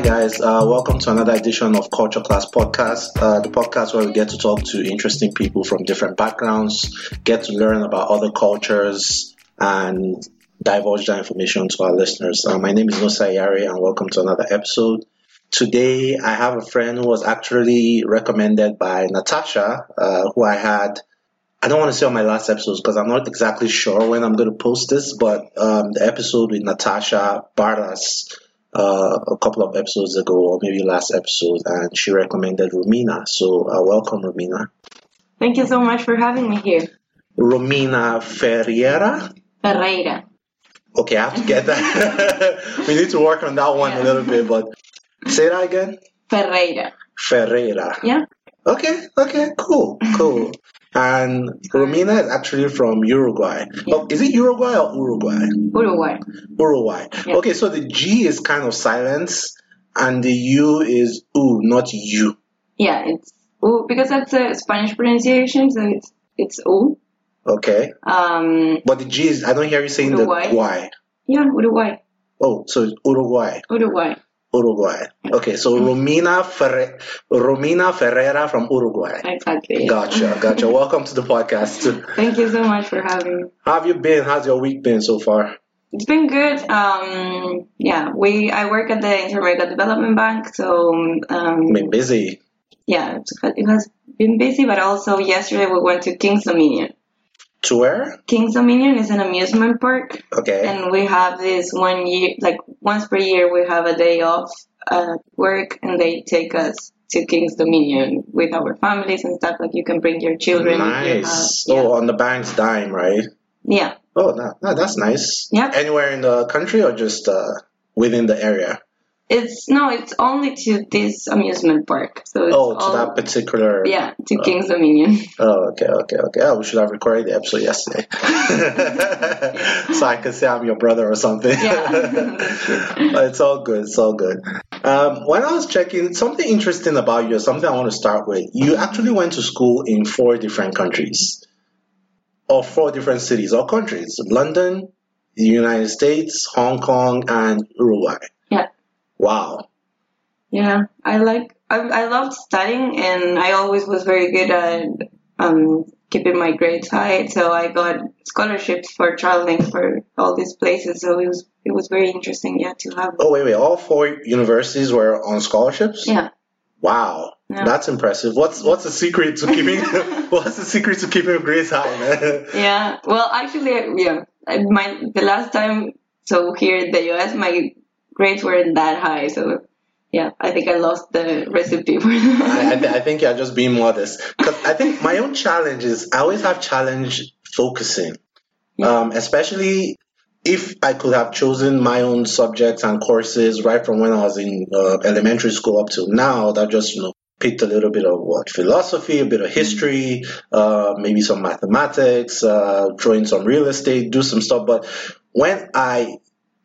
Hi, guys. Uh, welcome to another edition of Culture Class Podcast, uh, the podcast where we get to talk to interesting people from different backgrounds, get to learn about other cultures, and divulge that information to our listeners. Uh, my name is Musa Yari, and welcome to another episode. Today, I have a friend who was actually recommended by Natasha, uh, who I had. I don't want to say on my last episodes because I'm not exactly sure when I'm going to post this, but um, the episode with Natasha Barlas uh, a couple of episodes ago, or maybe last episode, and she recommended Romina. So, uh, welcome, Romina. Thank you so much for having me here. Romina Ferreira. Ferreira. Okay, I have to get that. we need to work on that one a little bit, but say that again. Ferreira. Ferreira. Yeah. Okay, okay, cool, cool. And Romina is actually from Uruguay. Yeah. Oh, is it Uruguay or Uruguay? Uruguay. Uruguay. Yeah. Okay, so the G is kind of silence and the U is U, not U. Yeah, it's U because that's a Spanish pronunciation, so it's it's U. Okay, Um, but the G is. I don't hear you saying Uruguay. the Y. yeah, Uruguay. Oh, so it's Uruguay. Uruguay. Uruguay. Okay, so Romina Ferre- Romina Ferreira from Uruguay. Exactly. Gotcha, gotcha. Welcome to the podcast. Thank you so much for having me. How have you been? How's your week been so far? It's been good. Um, yeah, we I work at the Inter-America Development Bank, so um, Been busy. yeah, it has been busy. But also yesterday we went to Kings Dominion. To where? Kings Dominion is an amusement park Okay. and we have this one year like once per year we have a day off at work and they take us to king's dominion with our families and stuff like you can bring your children you Nice. have- Oh, on the bank's dime, right? yeah Oh, no, no, that's nice. Yeah. Anywhere in the country or just uh, within the area? It's no it's only to this amusement park so it's Oh, to all, that particular. yeah to king's dominion Oh, okay, okay, okay. Oh, we should have recorded the episode yesterday, so I could say I'm your brother or something. Yeah, that's true. But it's all good. It's all good. Um, when I was checking, something interesting about you, something I want to start with. You actually went to school in four different countries, or four different cities or countries: London, the United States, Hong Kong, and Uruguay. Wow. yeah i like I, I loved studying and i always was very good at um keeping my grades high so i got scholarships for traveling for all these places so it was it was very interesting yeah to have Oh wait, wait. All four universities were on scholarships. yeah Wow, Yeah. that's impressive. What's what's the secret to keeping what's the secret to keeping your grades high, man? yeah well actually yeah my the last time so here in the us my grades weren't that high so yeah i think i lost the recipe for I, I, th- I think you're just being modest because I think my own challenge is I always have challenge focusing, Yeah. um, especially if I could have chosen my own subjects and courses right from when I was in uh, elementary school up till now. That just you know picked a little bit of what philosophy, a bit of history, uh, maybe some mathematics, uh, throw in some real estate, do some stuff. But when I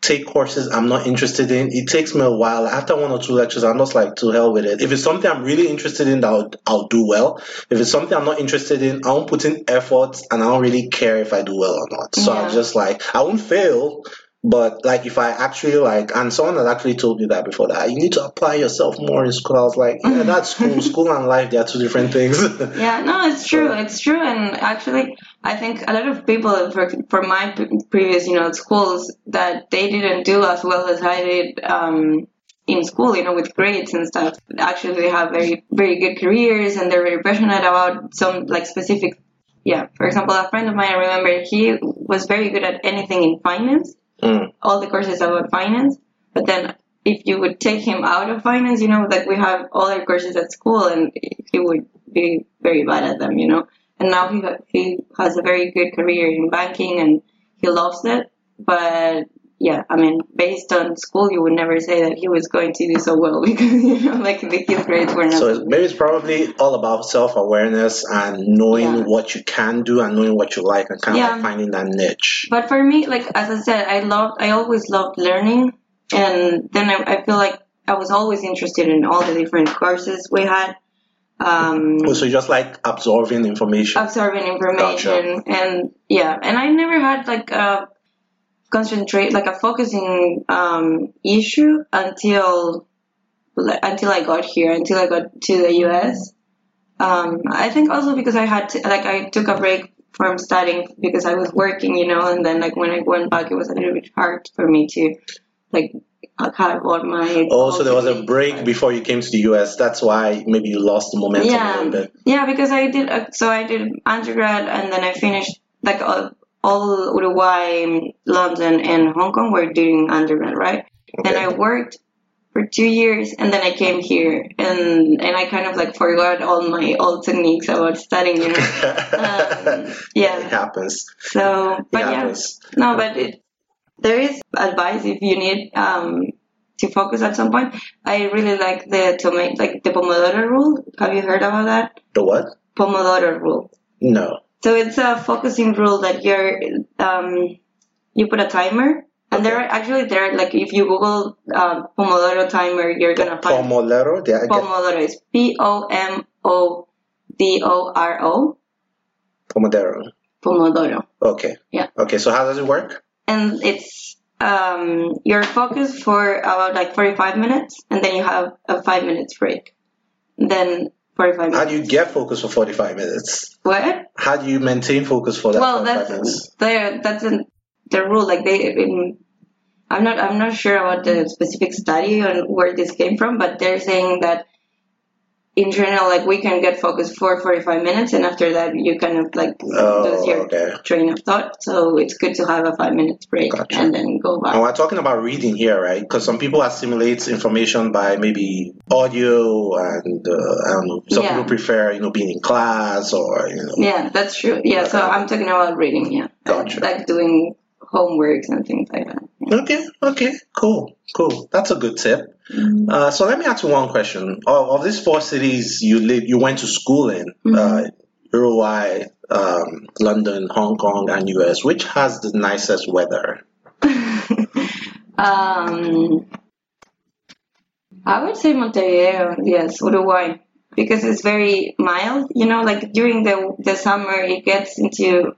take courses I'm not interested in, it takes me a while. After one or two lectures, I'm just like, to hell with it. If it's something I'm really interested in, I'll, I'll do well. If it's something I'm not interested in, I won't put in effort and I don't really care if I do well or not. So I'm just like, I won't fail. But like if I actually like, and someone had actually told me that before that you need to apply yourself more in school. I was like, yeah, that's school. school and life, they are two different things. Yeah, no, it's true. It's true, and actually, I think a lot of people for for my previous, you know, schools that they didn't do as well as I did um, in school, you know, with grades and stuff. Actually, they have very very good careers, and they're very passionate about some like specific. Yeah, for example, a friend of mine, I remember he was very good at anything in finance, Mm. all the courses about finance, but then. If you would take him out of finance, you know, like we have all other courses at school, and he would be very bad at them, you know. And now he he has a very good career in banking and he loves it. But yeah, I mean, based on school, you would never say that he was going to do so well because you know, like the his grades were not. So it's, maybe it's probably all about self awareness and knowing Yeah. what you can do and knowing what you like and kind of like finding that niche. But for me, like as I said, I loved, I always loved learning, and then I, I feel like I was always interested in all the different courses we had. Um, Oh, So just like absorbing information. absorbing information and yeah and i never had like a concentrate like a focusing um, issue until until I got here, until I got to the US. Um, I think also because I had to, like I took a break from studying because I was working, you know, and then like when I went back, it was a little bit hard for me to like have all my. Oh, so there was a break before you came to the US. That's why maybe you lost the momentum a Yeah, little bit. yeah, because I did. Uh, so I did undergrad, and then I finished like all, all Uruguay, London, and Hong Kong were doing undergrad, right? Then I worked for two years, and then I came here, and and I kind of like forgot all my old techniques about studying, you know. um, It happens. So, It but yeah, happens. no, but it, there is advice if you need um to focus at some point. I really like the tomato, like the Pomodoro rule. Have you heard about that? The what? Pomodoro rule. No. So it's a focusing rule that you're um, you put a timer, and there are actually there are, like if you Google uh, Pomodoro timer, you're gonna find Pomodoro? Yeah, Pomodoro is P O M O D O R O Pomodoro. Pomodoro, Okay. Yeah. Okay, so how does it work? and it's um, you're focused for about like 45 minutes, and then you have a five minutes break. Then 45 minutes. How do you get focus for 45 minutes? what? How do you maintain focus for that well 45 that's minutes? the that's in the rule like they in, i'm not i'm not sure about the specific study on where this came from but they're saying that in general like we can get focused for 45 minutes and after that you kind of like lose Oh, your okay. train of thought so it's good to have a five minutes break Gotcha. and then go back. And we're talking about reading here, right? Because some people assimilate information by maybe audio, and uh, I don't know. Some Yeah. people prefer, you know, being in class or you know. yeah that's true yeah so i'm talking about reading yeah Gotcha. like doing homeworks and things like that. Okay, okay, cool, cool. That's a good tip. Uh, so let me ask you one question. Of, of these four cities you live, you went to school in, uh, Uruguay, um, London, Hong Kong, and US. Which has the nicest weather? Um, I would say Montevideo, yes, Uruguay, because it's very mild. You know, like during the the summer, it gets into.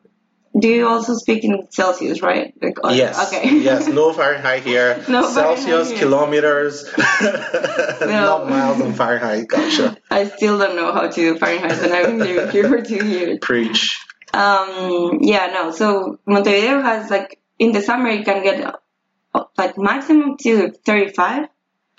Do you also speak in Celsius, right? Like, oh, Yes. Okay. yes. No Fahrenheit here. No Celsius, here. kilometers, not miles and Fahrenheit. Gotcha. I still don't know how to do Fahrenheit, and I've been living here for two years. Preach. Um, yeah, no. So Montevideo has like in the summer you can get uh, like maximum to 35.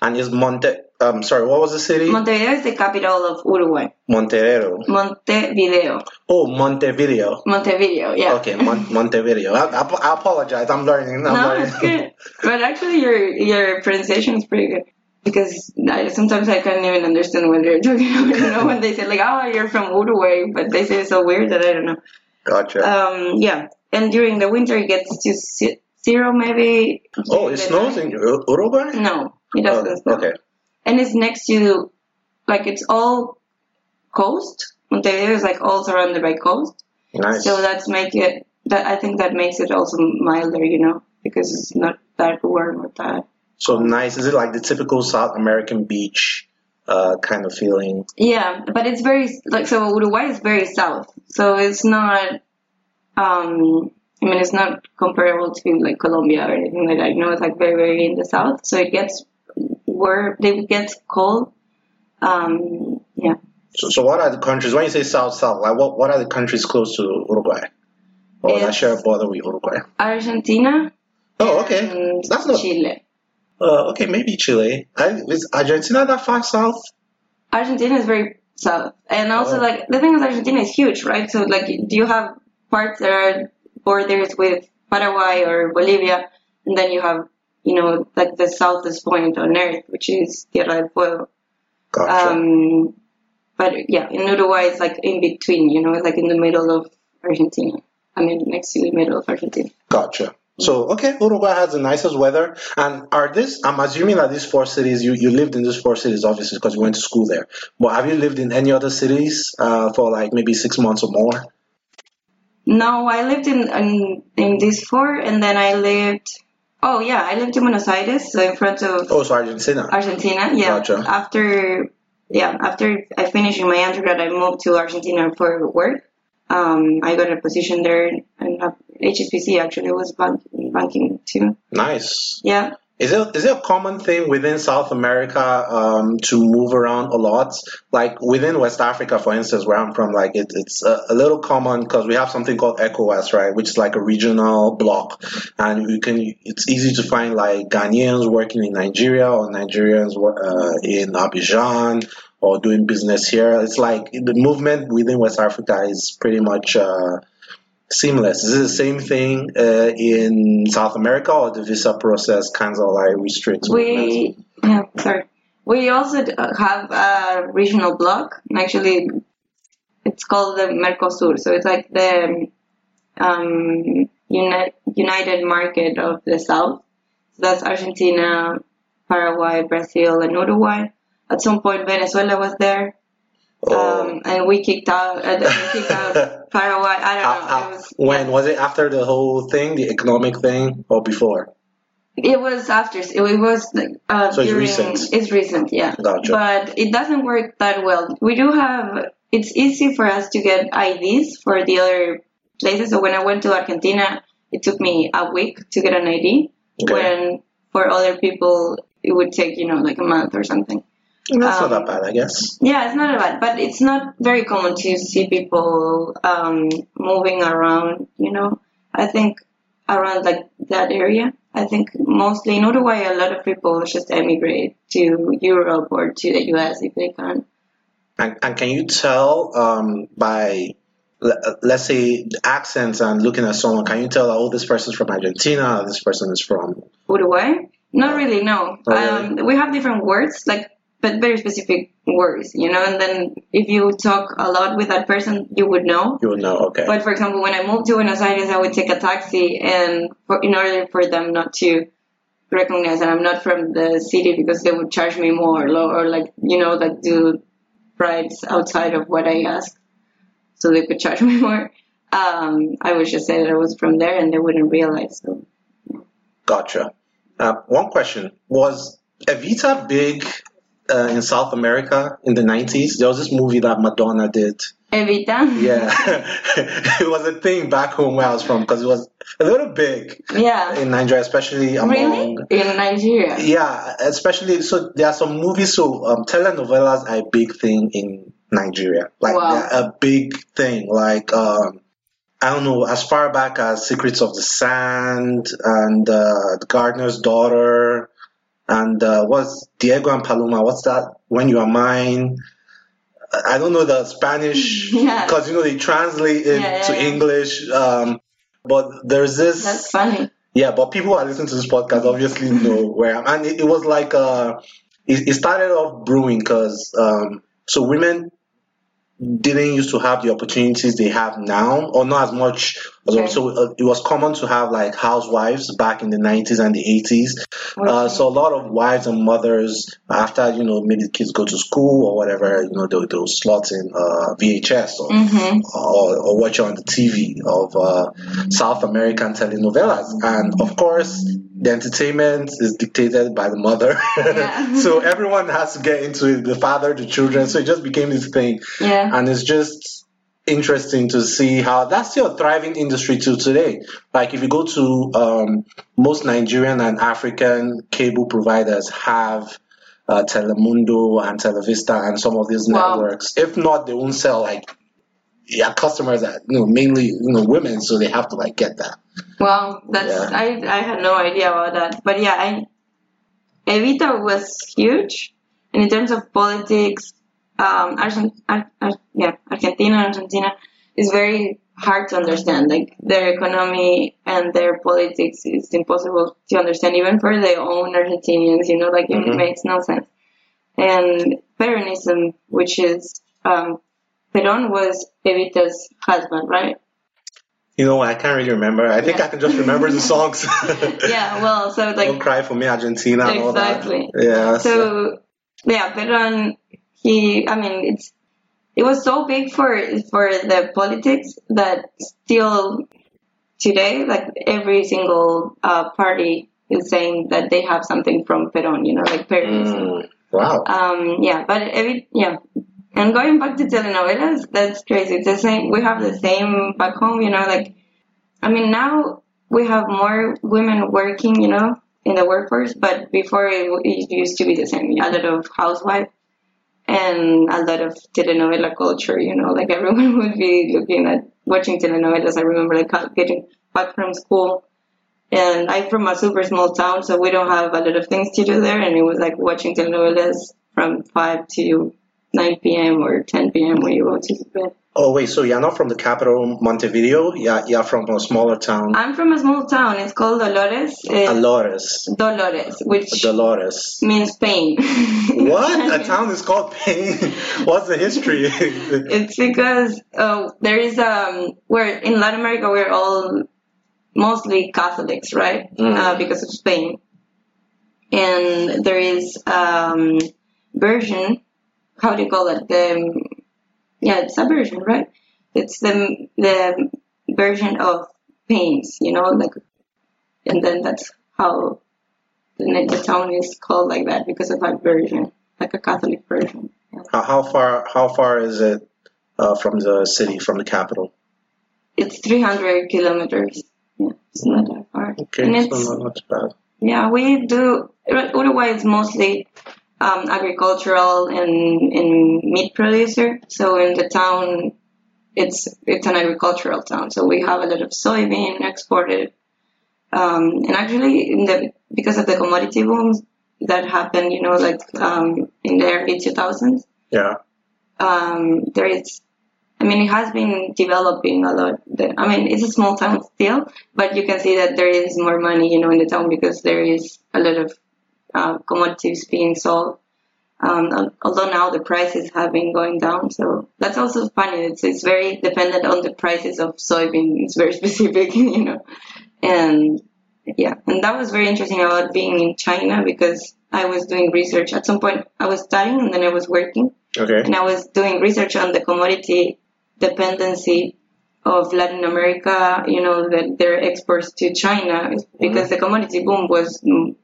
And is Monte? Um, sorry, what was the city? Montevideo is the capital of Uruguay. Monterrey. Montevideo. Oh, Montevideo. Montevideo, yeah. Okay, Mon- Montevideo. I, I, I apologize. I'm learning. I'm No, learning. it's good. But actually, your your pronunciation is pretty good because I, sometimes I can't even understand what they're talking about. You know, when they say like, "Oh, you're from Uruguay," but they say it so weird that I don't know. Gotcha. Um, yeah, and during the winter it gets to zero maybe. oh, it snows in Uruguay? No, it doesn't. Oh, snow. okay. And it's next to, like, it's all coast. Montevideo is like all surrounded by coast. Nice. So that's make it that I think that makes it also milder, you know, because it's not that warm or that. So nice. Is it like the typical South American beach uh, kind of feeling? Yeah, but it's very like so Uruguay is very south, so it's not. Um, I mean, it's not comparable to like Colombia or anything like that. You know, it's like very very in the south, so it gets where they would get cold. Um, yeah, So, so what are the countries? When you say South South, like what what are the countries close to Uruguay? Or that share a border with Uruguay? Argentina. Oh, okay. That's not. Chile. Uh, okay, maybe Chile. I, is Argentina that far south? Argentina is very south, and also Oh. like the thing is Argentina is huge, right? So like do you have parts that are borders with Paraguay or Bolivia, and then you have you know like the southest point on earth, which is Tierra del Fuego. Gotcha. Um, but yeah, in Uruguay it's like in between, you know, like in the middle of Argentina. I mean, next to the middle of Argentina. Gotcha. So okay, Uruguay has the nicest weather, and are this? I'm assuming that these four cities you, you lived in these four cities obviously because you went to school there. But have you lived in any other cities uh, for like maybe six months or more? No, I lived in, in in these four, and then I lived. Oh yeah, I lived in Buenos Aires, so in front of Oh, so Argentina. Argentina. Yeah. Gotcha. After yeah, after I finished my undergrad, I moved to Argentina for work. Um, I got a position there, and uh, HSBC actually was bank, banking too. Nice. Yeah. Is it is it a common thing within South America um, to move around a lot? Like within West Africa, for instance, where I'm from, like it, it's a, a little common because we have something called ECOWAS, right, which is like a regional block, and you can it's easy to find like Ghanaians working in Nigeria or Nigerians uh, in Abidjan or doing business here. It's like the movement within West Africa is pretty much. Uh, seamless. Is it the same thing uh, in South America, or the visa process kind of like restricts? We yeah, sorry. We also have a regional bloc. Actually, it's called the Mercosur. So it's like the um, uni- united market of the South. So that's Argentina, Paraguay, Brazil, and Uruguay. At some point, Venezuela was there. Oh. Um, and we kicked out, uh, we kicked out Paraguay. I don't know. Uh, was, when yeah. was it after the whole thing, the economic thing, or before? It was after. It was uh, so during, it's recent. It's recent, yeah. Gotcha. But it doesn't work that well. We do have. It's easy for us to get IDs for the other places. So when I went to Argentina, it took me a week to get an ID. Okay. When for other people, it would take you know like a month or something. That's um, not that bad, I guess. Yeah, it's not that bad, but it's not very common to see people um, moving around. You know, I think around like that area. I think mostly in Uruguay, a lot of people just emigrate to Europe or to the US if they can. And, and can you tell um, by let's say accents and looking at someone, can you tell oh this person's from Argentina, this person is from Uruguay? Not really, no. Oh, really? Um, we have different words. Like but very specific words, you know. And then if you talk a lot with that person, you would know. You would know, okay. But for example, when I moved to Buenos Aires, I would take a taxi, and for, in order for them not to recognize that I'm not from the city, because they would charge me more, or like you know, like do rides outside of what I asked, so they could charge me more. Um, I would just say that I was from there, and they wouldn't realize. So. Gotcha. Uh, one question was Evita big uh, in South America in the 90s. There was this movie that Madonna did. Evita? Yeah. it was a thing back home where I was from because it was a little big. Yeah. In Nigeria, especially among. Really? In Nigeria? Yeah, especially. So there are some movies. So um, telenovelas are a big thing in Nigeria. Like wow. a big thing. Like. Um, I don't know, as far back as Secrets of the Sand and uh, The Gardener's Daughter, and uh, what's Diego and Paloma? What's that? When you are mine. I don't know the Spanish because yeah. you know they translate it yeah, yeah, to English. Um, but there's this. That's funny. Yeah, but people who are listening to this podcast obviously know where I'm. And it, it was like uh, it, it, started off brewing because um, so women didn't used to have the opportunities they have now, or not as much. Okay. So uh, it was common to have like housewives back in the 90s and the 80s. Okay. Uh, so a lot of wives and mothers, after you know maybe kids go to school or whatever, you know they'll, they'll slot in uh, VHS or, mm-hmm. or, or watch on the TV of uh, South American telenovelas, and of course the entertainment is dictated by the mother. Yeah. so everyone has to get into it, the father, the children. So it just became this thing. Yeah. And it's just interesting to see how that's still a thriving industry to today. Like if you go to um, most Nigerian and African cable providers have uh, Telemundo and Televista and some of these wow. networks. If not, they won't sell like yeah, customers that you know mainly you know women, so they have to like get that. Well, that's yeah. I I had no idea about that, but yeah, I Evita was huge, and in terms of politics, um, Argent, Ar, Ar, yeah, Argentina, Argentina is very hard to understand. Like their economy and their politics is impossible to understand, even for their own Argentinians. You know, like mm-hmm. it makes no sense. And Peronism, which is um, Peron was Evita's husband, right? You know, I can't really remember. I think yeah. I can just remember the songs. yeah, well, so like Don't Cry for Me, Argentina, exactly. Yeah. So, so yeah, Peron, he, I mean, it's it was so big for for the politics that still today, like every single uh, party is saying that they have something from Peron, you know, like Peronism. Mm, wow. Um, yeah, but every yeah, and going back to telenovelas, that's crazy. It's the same. We have the same back home, you know. Like, I mean, now we have more women working, you know, in the workforce, but before it, it used to be the same. A lot of housewife and a lot of telenovela culture. You know, like everyone would be looking at watching telenovelas. I remember like getting back from school. And I'm from a super small town, so we don't have a lot of things to do there. And it was like watching telenovelas from 5 to 9 p.m. or 10 p.m. when you go to bed. Oh wait, so you're not from the capital, Montevideo? Yeah, you're from a smaller town. I'm from a small town. It's called Dolores. It's Dolores. Dolores, which Dolores. means pain. What? A town is called Pain. What's the history? it's because uh, there is um where in Latin America we're all mostly Catholics, right? Mm. Uh, because of Spain, and there is um version. How do you call it? The yeah, it's a version, right? It's the the version of pains, you know, like, and then that's how the, the town is called like that because of that version, like a Catholic version. Yeah. how, how far? How far is it uh, from the city, from the capital? It's 300 kilometers. Yeah, it's not that far. Okay, and it's not, not bad. yeah, we do. Uruguay is mostly um, agricultural and, and meat producer. So in the town, it's it's an agricultural town. So we have a lot of soybean exported. Um, and actually, in the because of the commodity booms that happened, you know, like um, in the early 2000s, Yeah. um, there is, I mean, it has been developing a lot. I mean, it's a small town still, but you can see that there is more money, you know, in the town because there is a lot of uh, commodities being sold. Um, although now the prices have been going down, so that's also funny. It's it's very dependent on the prices of soybean. It's very specific, you know, and yeah, and that was very interesting about being in China because I was doing research. At some point, I was studying and then I was working Okay. and I was doing research on the commodity dependency of Latin America, you know, that their exports to China because the commodity boom was mm,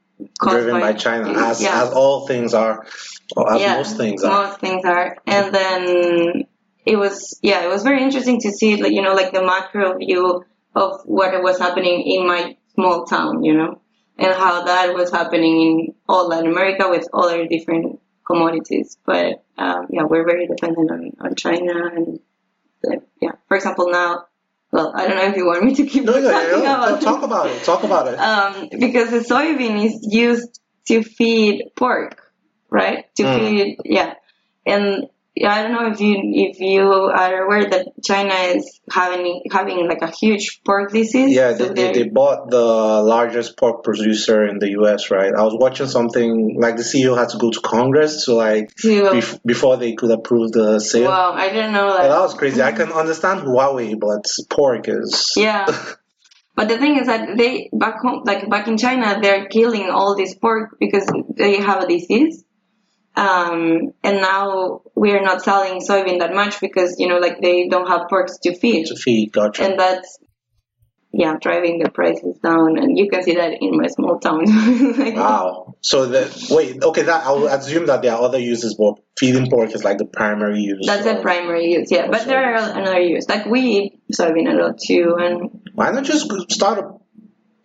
Driven by China, as yeah, as all things are, or as yeah, most things are. most things are. And then it was, yeah, it was very interesting to see, like, you know, like the macro view of what was happening in my small town, you know, and how that was happening in all Latin America with other different commodities. But um, yeah, we're very dependent on, on China and yeah. For example, now, well, I don't know if you want me to keep No, talking no, no, about talk about it. Talk about it. um, because the soybean is used to feed pork, right? To Mm. feed, yeah. And yeah, I don't know if you if you are aware that China is having having like a huge pork disease. Yeah, So they, they, bought the largest pork producer in the U.S. Right? I was watching something like the CEO had to go to Congress to like to, bef- before they could approve the sale. wow, I didn't know Yeah, that. that was crazy. I mm-hmm. can understand Huawei, but pork is Yeah. But the thing is that they back home, like back in China, they're killing all this pork because they have a disease. Um, and now we are not selling soybean that much because you know, like they don't have porks to feed. to feed. Gotcha. and that's yeah driving the prices down and you can see that in my small town Like, Wow. So that wait, okay, that I will assume that there are other uses, but feeding pork is like the primary use. that's the primary use yeah but there are another use like we eat soybean a lot too and Why not just start a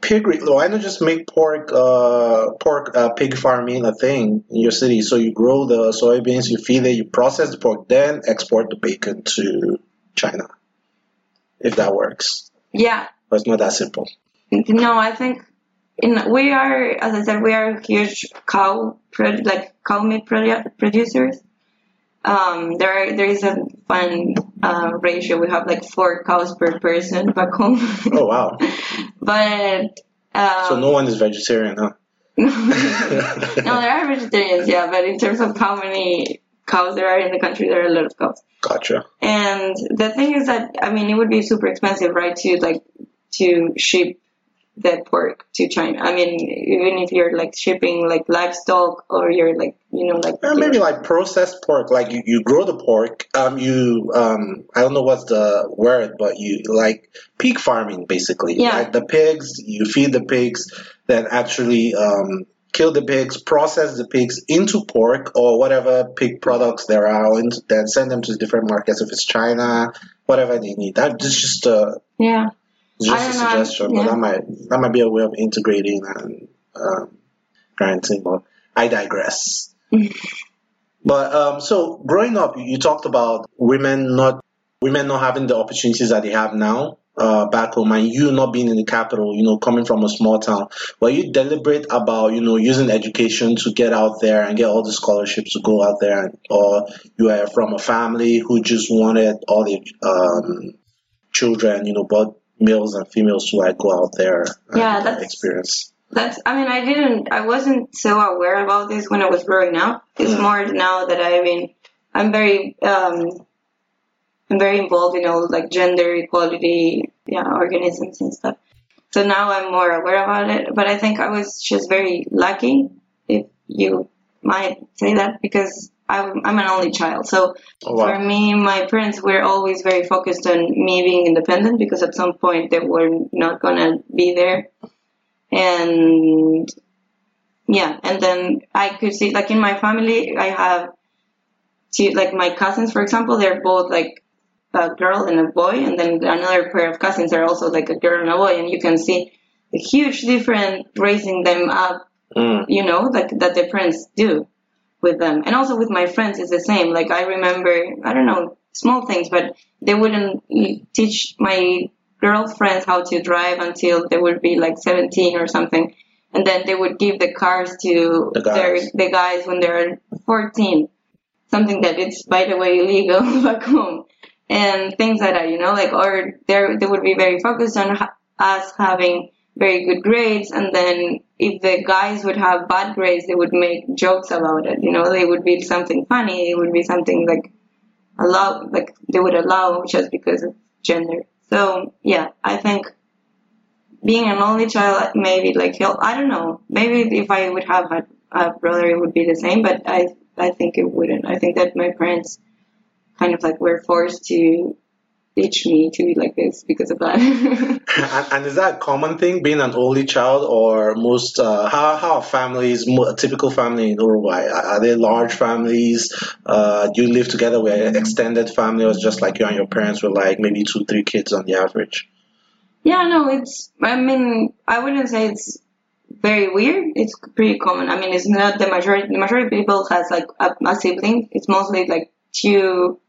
piggery? Why not just make pork, uh, pork uh, pig farming a thing in your city? So you grow the soybeans, you feed it, you process the pork, then export the bacon to China. If that works, yeah but it's not that simple. no i think in we are as i said we are huge cow like cow meat producers um there are, there is a fun uh, ratio we have like four cows per person back home Oh wow! but um, So no one is vegetarian, huh? no, there are vegetarians, yeah, but in terms of how many cows there are in the country, there are a lot of cows. Gotcha. And the thing is that, I mean, it would be super expensive, right, to like, to ship the pork to China. I mean, even if you're like shipping like livestock or you're like, you know, like, maybe like processed pork, like you, you grow the pork, um, you, um, I don't know what's the word, but you like pig farming basically. Yeah. Like the pigs, you feed the pigs, then actually, um, kill the pigs, process the pigs into pork or whatever pig products there are, and then send them to different markets if it's China, whatever they need. That's just a, yeah. It's just a know, suggestion, yeah. but that might, that might be a way of integrating and um, granting, but I digress. but um, so growing up, you talked about women not women not having the opportunities that they have now uh, back home and you not being in the capital, you know, coming from a small town, were you deliberate about, you know, using education to get out there and get all the scholarships to go out there, and, or you were from a family who just wanted all the um, children, you know, both males and females to like go out there and Yeah, that's- experience? That's, I mean, I didn't, I wasn't so aware about this when I was growing up. It's Mm. more now that I mean, I'm very, um, I'm very involved in all like gender equality, yeah, organisms and stuff. So now I'm more aware about it. But I think I was just very lucky, if you might say that, because I'm, I'm an only child. So Oh, wow. for me, my parents were always very focused on me being independent because at some point they were not gonna be there. And yeah, and then I could see, like in my family, I have two, like my cousins, for example, they're both like a girl and a boy, and then another pair of cousins are also like a girl and a boy, and you can see a huge difference raising them up Mm. you know, like that the parents do with them. And also with my friends, it's the same. Like I remember, I don't know, small things, but they wouldn't teach my girlfriends how to drive until they would be like 17 or something. And then they would give the cars to The guys. their the guys when they're 14. Something that it's by the way illegal back home. And things like that, you know, like or they they would be very focused on ha- us having very good grades and then if the guys would have bad grades they would make jokes about it you know? They would be something funny it would be something like allow like they would allow just because of gender. So yeah i think being an only child maybe like help i don't know maybe if i would have had a brother it would be the same but i i think it wouldn't. I think that my parents kind of like were forced to teach me to be like this because of that And, and is that a common thing, being an only child, or most? Uh, how how are families? mo- A typical family in Uruguay are they large families? Uh, do you live together with an extended family, or just like you and your parents were like maybe two, three kids on the average? Yeah, no, it's. I mean, I wouldn't say it's very weird. It's pretty common. I mean, it's not the majority. The majority of people has like a, a sibling. It's mostly like two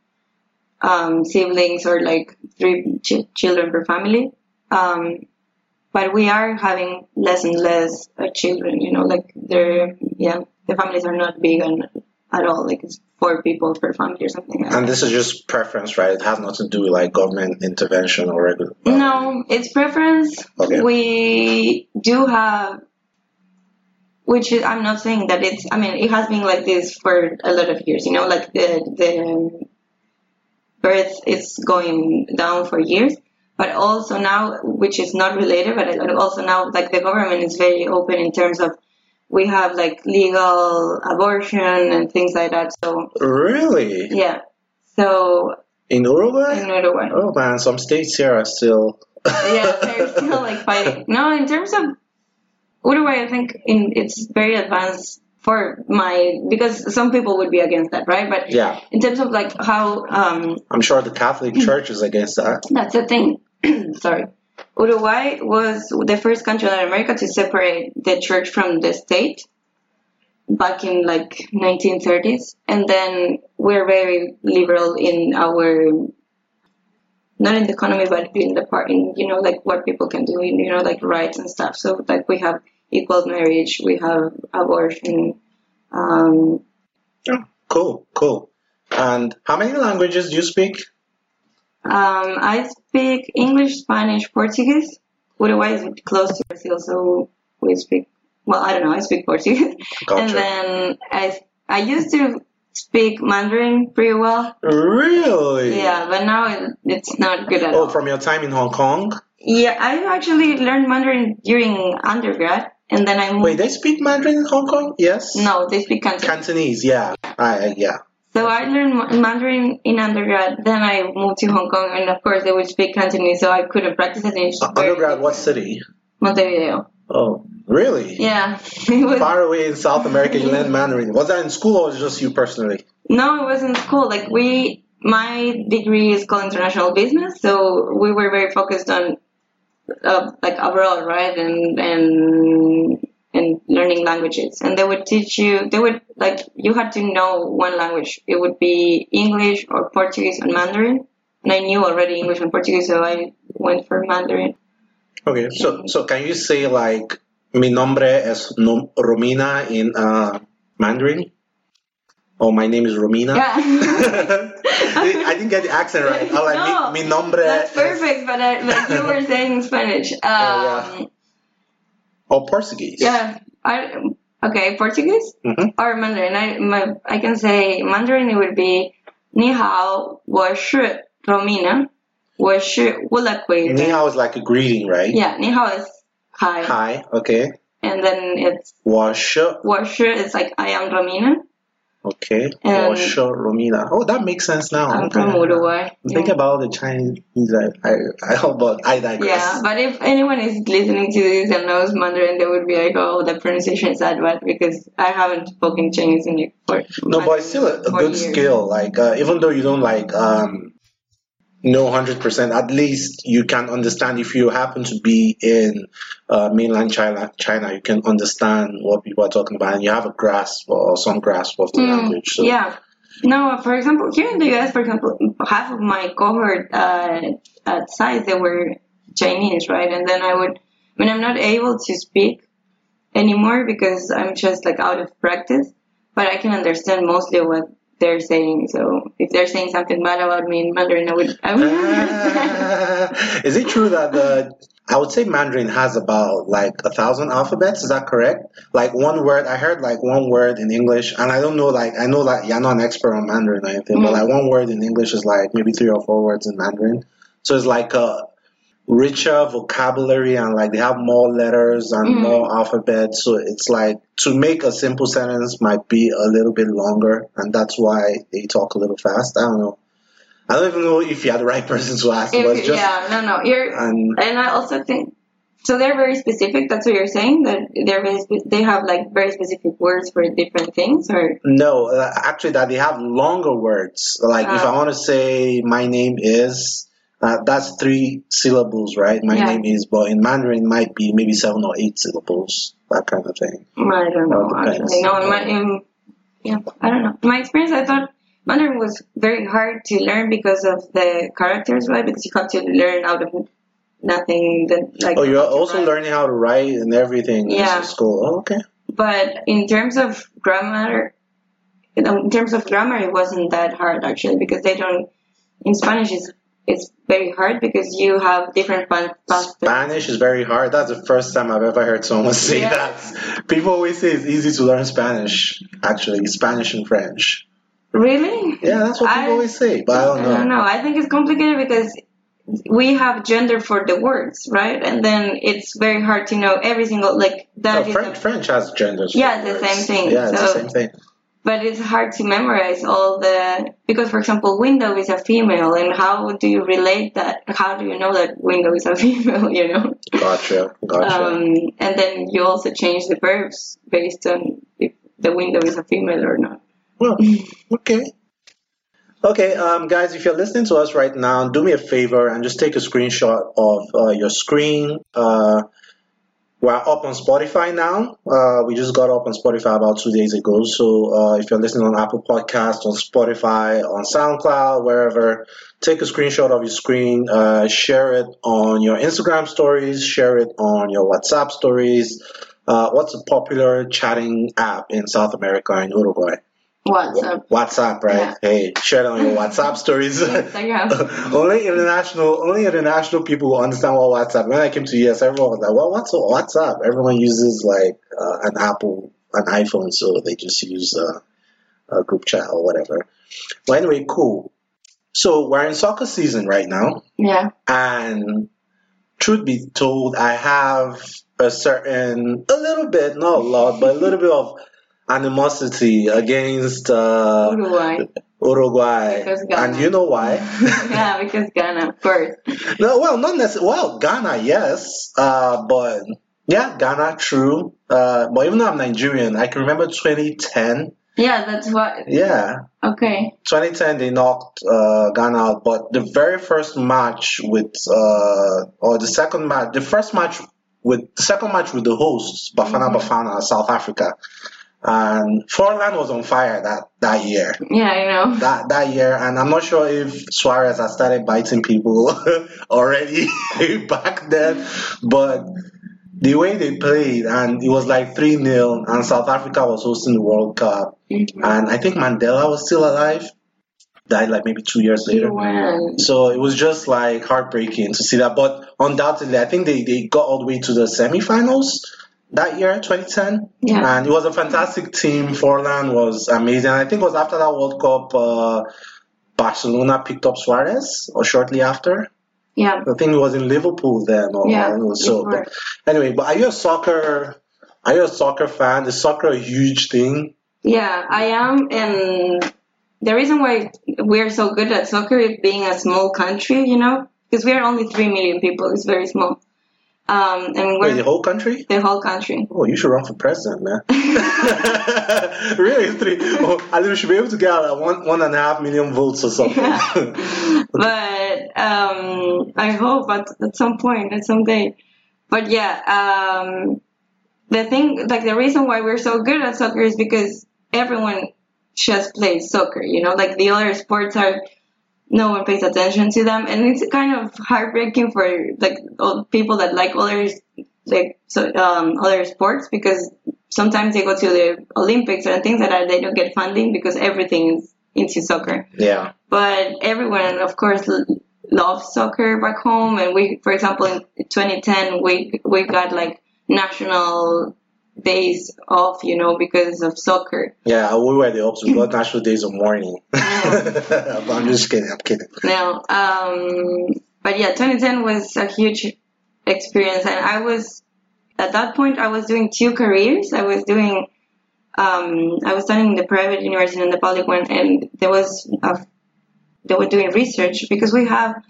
um, siblings or like three ch- children per family. Um, but we are having less and less uh, children. You know, like they're yeah, the families are not big and at all. Like it's four people per family or something. Like And this is just preference, right? It has nothing to do with like government intervention or regular. No, it's preference. Okay. We do have, which is, I'm not saying that it's. I mean, it has been like this for a lot of years. You know, like the the birth is going down for years. But also now, which is not related, but also now, like the government is very open in terms of we have like legal abortion and things like that. So Really? yeah, so In Uruguay? in Uruguay. Oh man, some states here are still. yeah, they're still like fighting. No, in terms of Uruguay, I think in, it's very advanced for my because some people would be against that, right? But Yeah, in terms of like how um, I'm sure the Catholic Church is against that. that's the thing. Sorry, Uruguay was the first country in Latin America to separate the church from the state back in like 1930s, and then we're very liberal in our not in the economy, but in the part, in you know, like what people can do, in, you know, like rights and stuff. So like we have equal marriage, we have abortion. Um, Oh, cool, cool. And how many languages do you speak? um, I speak English, Spanish, Portuguese. Uruguay is close to Brazil, so we speak. Well, I don't know. I speak Portuguese, and then I I used to speak Mandarin pretty well. Really? Yeah, but now it, it's not good at Oh, all. Oh, from your time in Hong Kong? Yeah, I actually learned Mandarin during undergrad, and then I moved. Wait, they speak Mandarin in Hong Kong? Yes. No, they speak Cantonese. Cantonese, yeah. I, yeah. So I learned Mandarin in undergrad. Then I moved to Hong Kong, and of course they would speak Cantonese, so I couldn't practice it. Uh, undergrad, what city? Montevideo. Oh, really? Yeah, was. Far away in South America, you learned Mandarin. Was that in school or just you personally? No, it was in school. Like we, my degree is called international business, so we were very focused on, uh, like abroad, right? And and learning languages, and they would teach you. They would like you had to know one language. It would be English or Portuguese and Mandarin, and I knew already English and Portuguese, so I went for Mandarin. Okay, so so can you say like mi nombre es nom- Romina in uh, Mandarin? Oh, my name is Romina. Yeah. I didn't get the accent right. I like No, mi, mi nombre. That's es- perfect, but I, like you were saying Spanish. Um, yeah. Oh, Portuguese. yeah. I, okay, Portuguese Mhm. or Mandarin. I my, I can say Mandarin. It would be 你好，我是 Romina，我是乌拉圭 Ni 的。 hao is like a greeting, right? Yeah, 你好 is hi, Hi. Okay. and then it's 我是我是 is like I am Romina. okay. And- 我是 Romina. Oh, that makes sense now. I'm Okay. from Uruguay. Think Yeah. about the Chinese. I, I, I hope, but I digress. Yeah, but if anyone is listening to this and knows Mandarin, they would be like, "Oh, the pronunciation is that bad," because I haven't spoken Chinese in for No, but it's still a, a good years. skill. Like uh, even though you don't like um, know hundred percent, at least you can understand. If you happen to be in uh, mainland China, China, you can understand what people are talking about, and you have a grasp or some grasp of the Mm, language. So Yeah. No, for example, here in the US, for example, half of my cohort uh, at SAIS they were Chinese, right? And then I would, I mean, I'm not able to speak anymore because I'm just like out of practice, but I can understand mostly what they're saying. So if they're saying something bad about me in Mandarin, I would, I would. Ah, is it true that the I would say Mandarin has about like a thousand alphabets? Is that correct? Like one word, I heard like one word in English, and I don't know. Like I know like you're not an expert on Mandarin or anything, but Mhm. like one word in English is like maybe three or four words in Mandarin. So it's like a richer vocabulary, and like they have more letters and Mhm. more alphabet. So it's like to make a simple sentence might be a little bit longer, and that's why they talk a little fast. I don't know. I don't even know if you're the right person to ask, but it's just yeah, no, no. You're, and and I also think so. They're very specific. That's what you're saying. That they're very spe- they have like very specific words for different things, or no, uh, actually, that they have longer words. Like if Ah. I want to say my name is, uh, that's three syllables, right? My Yeah. name is, but in Mandarin it might be maybe seven or eight syllables, that kind of thing. I don't know. Actually, no. In my, in, yeah, I don't know. In my experience, I thought Mandarin was very hard to learn because of the characters, right? Because you have to learn out of nothing. That like. Oh, you're also write. learning how to write and everything Yeah. in school. Oh, okay. But in terms of grammar, in terms of grammar, it wasn't that hard actually because they don't. In Spanish, it's it's very hard because you have different past. Spanish is very hard. That's the first time I've ever heard someone say Yeah. that. People always say it's easy to learn Spanish, actually, Spanish and French. Really? Yeah, that's what people I- always say, but I don't know. I don't know. I think it's complicated because we have gender for the words, right? And then it's very hard to know every single like that No, French, a- French has genders. Yeah, the words. same thing. Yeah, it's So- the same thing. But it's hard to memorize all the because for example window is a female and how do you relate that how do you know that window is a female you know Gotcha, gotcha. um, and then you also change the verbs based on if the window is a female or not well, okay. Okay, um, guys, if you're listening to us right now, do me a favor and just take a screenshot of uh, your screen. Uh, we're up on Spotify now. Uh, we just got up on Spotify about two days ago. So uh, if you're listening on Apple Podcasts, on Spotify, on SoundCloud, wherever, take a screenshot of your screen, uh, share it on your Instagram stories, share it on your WhatsApp stories. Uh, what's a popular chatting app in South America and Uruguay? What's up WhatsApp, right? Yeah. Hey, share it on your WhatsApp stories. Instagram. only international, only international people will understand what WhatsApp. When I came to US, everyone was like, "Well, what's WhatsApp?" Everyone uses like uh, an Apple, an iPhone, so they just use uh, a group chat or whatever. Well, anyway, cool. So we're in soccer season right now, yeah and truth be told, I have a certain, a little bit, not a lot, but a little bit of animosity against uh, Uruguay Uruguay. And you know why? yeah because Ghana of course no, well, not necessarily. Well, Ghana, yes. Uh, but yeah, Ghana, true. Uh, but even though I'm Nigerian, I can remember 2010. yeah that's what Yeah, okay 2010 they knocked uh, Ghana out. But the very first match with, uh, or the second match, the first match with the second match with the hosts, Bafana Mhm. Bafana, South Africa. And Forlan was on fire that, that year. Yeah, I know. That that year, and I'm not sure if Suarez had started biting people already back then, but the way they played, and it was like 3 0, and South Africa was hosting the World Cup. Mhm. And I think Mandela was still alive, died like maybe two years later. So it was just like heartbreaking to see that. But undoubtedly, I think they, they got all the way to the semifinals that year, 2010. Yeah. And it was a fantastic team. Forlan was amazing. I think it was after that World Cup, uh, Barcelona picked up Suarez, or shortly after. Yeah. I think it was in Liverpool then. Or, Yeah, So, but anyway, but are you a soccer? Are you a soccer fan? Is soccer a huge thing? Yeah, I am, and the reason why we're so good at soccer is being a small country, you know, because we are only three million people. It's very small, um, and Wait, the whole country? the whole country. Oh, you should run for president, man. really, three. Oh, I think we should be able to get like one one and a half million votes or something. but um, I hope at, at some point, at some day. But yeah, um, the thing, like the reason why we're so good at soccer is because everyone just plays soccer. You know, like the other sports are, no one pays attention to them, and it's kind of heartbreaking for like all people that like other like so, um, other sports because sometimes they go to the Olympics and things like that they don't get funding because everything is into soccer. Yeah. but everyone of course loves soccer back home. And we for example in 2010 we we got like national days off you know because of soccer Yeah, we were the ops. We got national days of mourning. I'm just kidding. I'm kidding. now um but yeah 2010 was a huge experience and i was at that point i was doing two careers i was doing um i was studying in the private university and the public one and there was a, they were doing research because we have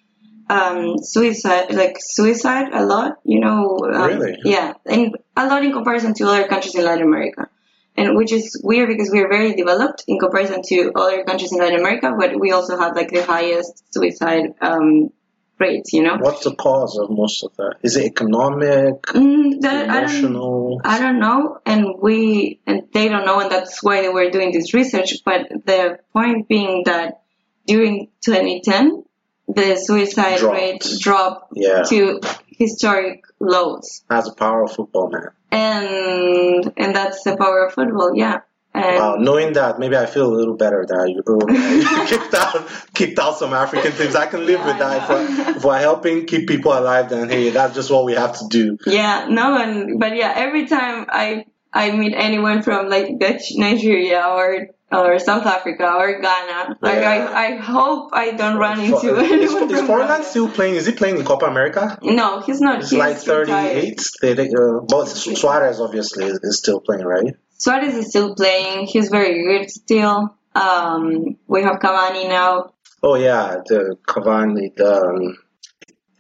um suicide like suicide a lot you know um, Really? yeah and a lot in comparison to other countries in latin america and which is weird because we are very developed in comparison to other countries in Latin America, but we also have like the highest suicide um, rates, you know. What's the cause of most of that? Is it economic, Mm, that, I don't, emotional? I don't know, and we and they don't know, and that's why they were doing this research. But the point being that during 2010, the suicide Dropped. rate dropped Yeah, to historic lows, that's the power of football, man. and and that's the power of football, yeah. And Wow, knowing that, maybe I feel a little better that you, you kicked out kicked out some African teams. I can live Yeah, with that. If we're, if we're helping keep people alive, then hey, that's just what we have to do. Yeah, no, and but yeah, every time I I meet anyone from like Dutch, Nigeria or or South Africa or Ghana, like Yeah. I, I hope I don't run into is, anyone is from Forlan still playing? Is he playing in Copa America? No, he's not. It's he's like 38. They, they, uh, but Suarez obviously is, is still playing, right? Suarez is still playing. He's very good still. Um, we have Cavani now. Oh yeah, the Cavani. The, um,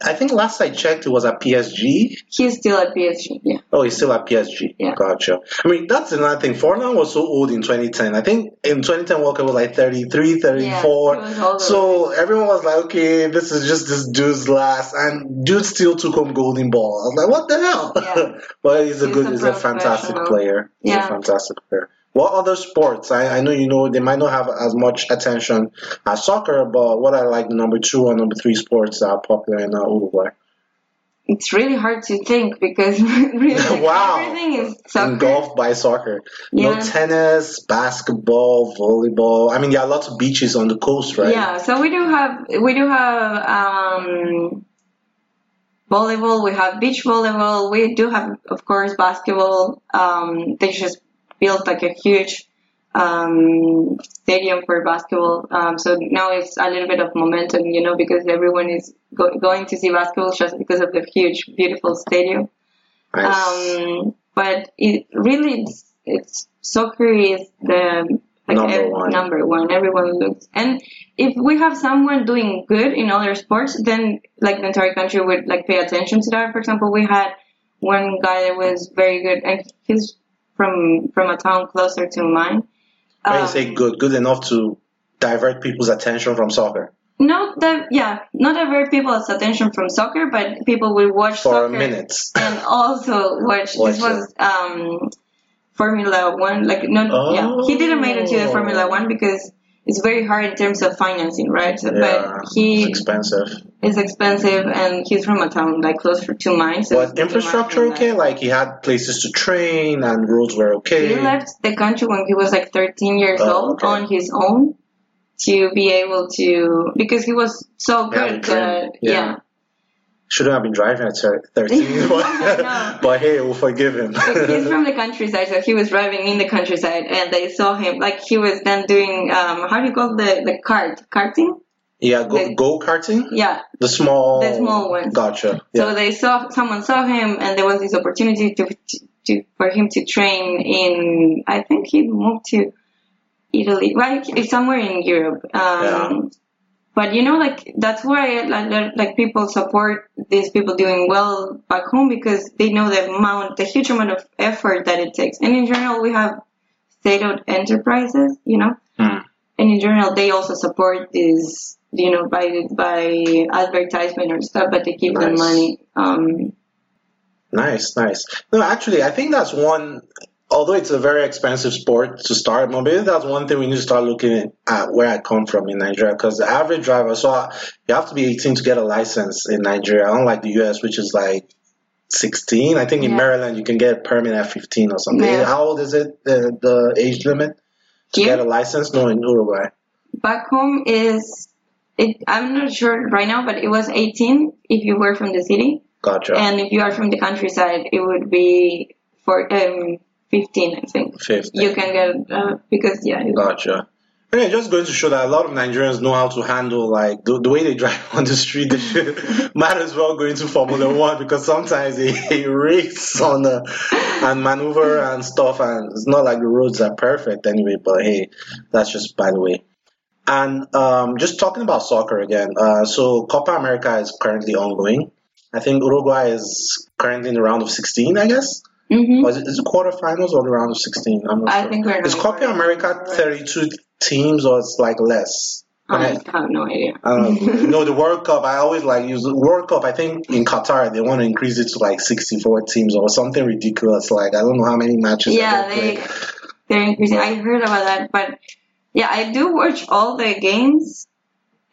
I think last I checked, it was at PSG. He's still at PSG. Yeah. Oh, he's still at PSG. Yeah. Gotcha. I mean, that's another thing. Forlan was so old in 2010. I think in 2010 World Cup was like 33, 34. Yeah, he was older. so everyone was like, okay, this is just this dude's last. And dude still took home golden ball. I was like, what the hell? Yeah. but he's a He's good, a he's a fantastic player. He's a Yeah. fantastic player. What other sports? I, I know you know they might not have as much attention as soccer, but what are like the number two or number three sports that are popular in Uruguay? It's really hard to think because really like, Wow. everything is soccer. Engulfed by soccer. Yeah. No tennis, basketball, volleyball. I mean, there are lots of beaches on the coast, right? Yeah, so we do have we do have um, volleyball. We have beach volleyball. We do have, of course, basketball. Um, they just built like a huge um, stadium for basketball. Um, so now it's a little bit of momentum, you know, because everyone is go- going to see basketball just because of the huge, beautiful stadium. Nice. Um, but it really it's, it's soccer is the like Number one. number one. Everyone looks, and if we have someone doing good in other sports, then like the entire country would like pay attention to that. For example, we had one guy that was very good, and he's from from a town closer to mine. when you Um, say good, good enough to divert people's attention from soccer. not that yeah, not divert people's attention from soccer, but people will watch For soccer minutes. and also watch. Watch this was um, Formula One. Like no, yeah, he didn't make it to the Oh. Formula One because it's very hard in terms of financing, right? Yeah, but it's expensive. It's expensive, and he's from a town like close to mine. So But infrastructure okay? Like he had places to train and roads were okay. He left the country when he was like 13 years Oh, old okay. on his own to be able to because he was so good that uh, Yeah. yeah. Shouldn't have been driving at 13, but, but hey, we'll forgive him. he's from the countryside, so he was driving in the countryside, and they saw him like he was then doing um how do you call the the cart karting? yeah, go, the- go karting? Yeah. The small. The small ones. Gotcha. So they saw someone saw him, and there was this opportunity to, to, for him to train in. I think he moved to Italy, right? It's somewhere in Europe. Um, Yeah. But you know, like that's why like, like people support these people doing well back home because they know the amount, the huge amount of effort that it takes. And in general, we have state-owned enterprises, you know, Hmm. and in general, they also support these, you know, by by advertisement or stuff, but they give them Nice. money. Um, Nice, nice. No, actually, I think that's one. Although it's a very expensive sport to start, maybe that's one thing we need to start looking at where I come from in Nigeria. Because the average driver, so I- you have to be 18 to get a license in Nigeria, unlike the US, which is like 16. I think in Maryland you can get a permit at 15 or something. Yeah. How old is it? The, the age limit to Here? get a license? No, in Uruguay. back home is it. I'm not sure right now, but it was 18 if you were from the city, Gotcha. and if you are from the countryside, it would be for um 15, I think. 15. You can get uh, because yeah, Gotcha. Yeah, just going to show that a lot of Nigerians know how to handle like the, the way they drive on the street. They should, might as well go into Formula One because sometimes they, they race on the and maneuver and stuff, and it's not like the roads are perfect anyway. But hey, that's just by the way. And um, just talking about soccer again. Uh, so Copa America is currently ongoing. I think Uruguay is currently in the round of 16, I guess. Mhm. Or is it, is it quarterfinals or the round of 16? I'm not I sure. think we're. Is Copa. America 32 teams or it's like less? I have no idea. Um, no, the World Cup, I always like use the World Cup. I think in Qatar, they want to increase it to like 64 teams or something ridiculous. Like, I don't know how many matches. yeah, they they play. they're increasing. I heard about that, but yeah, I do watch all the games,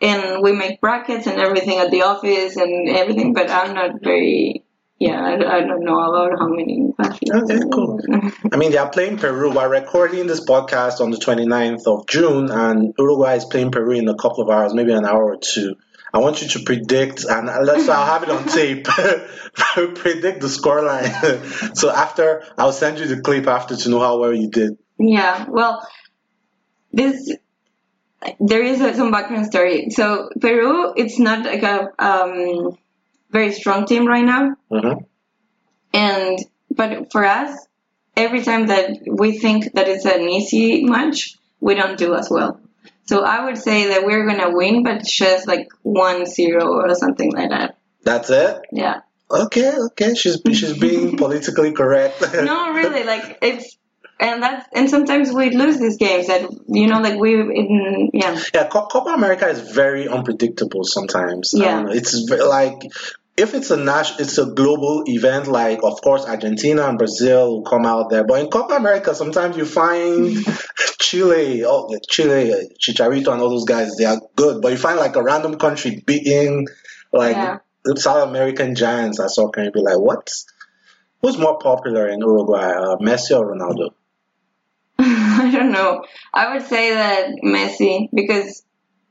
and we make brackets and everything at the office and everything. But I'm not very. Yeah, I, I don't know about how many countries. Okay, cool. I mean, they are playing Peru. We're recording this podcast on the 29th of June, and Uruguay is playing Peru in a couple of hours, maybe an hour or two. I want you to predict, and let's I'll have it on tape. predict the scoreline. so after, I'll send you the clip after to know how well you did. Yeah, well, this there is some background story. So Peru, it's not like a um, very strong team right now, hmm and but for us, every time that we think that it's an easy match, we don't do as well. So I would say that we're gonna win, but just like one zero or something like that. That's it. Yeah. Okay, okay. She's she's being politically correct. No, really, like it's. And that's and sometimes we lose these games that you know like we in yeah Yeah, Copa America is very unpredictable sometimes. Yeah. Um, it's like if it's a nas- it's a global event. Like of course Argentina and Brazil will come out there, but in Copa America sometimes you find Chile, oh Chile, Chicharito, and all those guys. They are good, but you find like a random country beating like Yeah. South American giants at soccer, and you be like, what? Who's more popular in Uruguay, uh, Messi or Ronaldo? I don't know. I would say that Messi because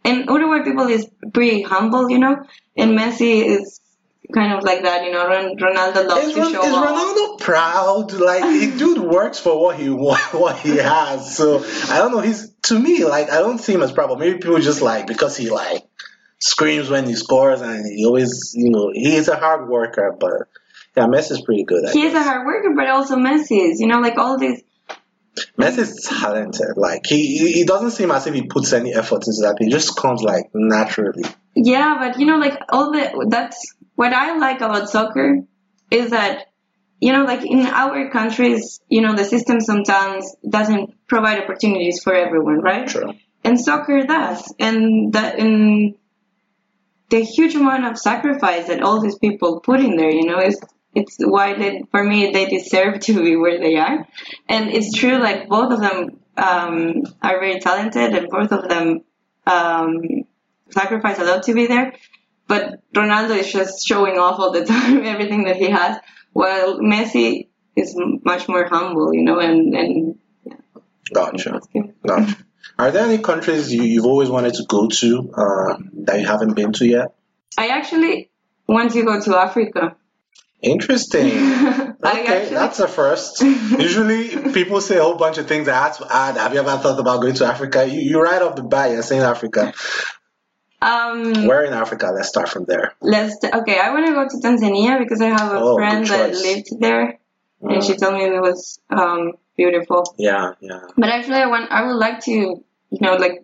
in Uruguay people is pretty humble, you know, and Messi is kind of like that, you know. Ron- Ronaldo loves Is, to show is off. Ronaldo proud? Like, dude works for what he what he has. So I don't know. He's to me like I don't see him as proud. But maybe people just like because he like screams when he scores and he always you know he's a hard worker. But yeah, Messi is pretty good. I He is a hard worker, but also Messi is, you know, like all these. Messi's talented. Like he he doesn't seem as if he puts any effort into that. He just comes like naturally. Yeah, but you know, like all the that's what I like about soccer is that you know, like in our countries, you know, the system sometimes doesn't provide opportunities for everyone, right? True. and soccer does and that and the huge amount of sacrifice that all these people put in there. You know, it's it's why they for me they deserve to be where they are, and it's true. Like both of them um, are very talented, and both of them um, sacrifice a lot to be there. But Ronaldo is just showing off all the time everything that he has, while Messi is much more humble, you know, and and Gotcha. Gotcha. Are there any countries you, you've always wanted to go to uh, that you haven't been to yet? I actually want to go to Africa. Interesting. Okay, actually- that's a first. Usually, people say a whole bunch of things. I have to add. Have you ever thought about going to Africa? You, you right off the bat, you're saying Africa. Um, Where in Africa? Let's start from there. let's okay. I want to go to Tanzania because I have a Oh, friend that lived there, Uh, and she told me it was um, beautiful. yeah, yeah. But actually, I want. I would like to, you know, like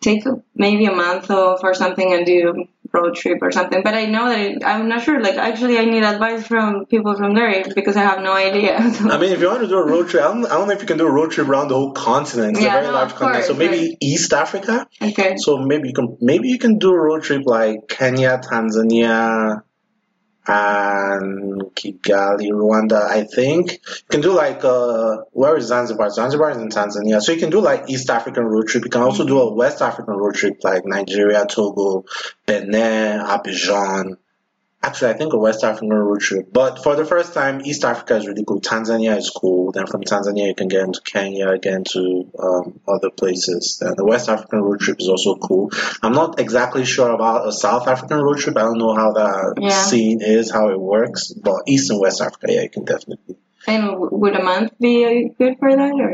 take maybe a month off or something and do road trip or something. But I know that it, I'm not sure. Like actually, I need advice from people from there because I have no idea. I mean, if you want to do a road trip, I don't, I don't know if you can do a road trip around the whole continent. It's Yeah, a very no, large continent. So course, maybe East Africa. okay. So maybe you can maybe you can do a road trip like Kenya, Tanzania, and Kigali, Rwanda. I think you can do like uh where is Zanzibar? Zanzibar is in Tanzania. So you can do like East African road trip. You can also do a West African road trip like Nigeria, Togo, Benin, Abidjan. Actually, I think a West African road trip. But for the first time, East Africa is really cool. Tanzania is cool. Then from Tanzania, you can get into Kenya, again to um, other places. Then the West African road trip is also cool. I'm not exactly sure about a South African road trip. I don't know how that Yeah. scene is, how it works. But East and West Africa, yeah, you can definitely. And would a month be uh, good for that, or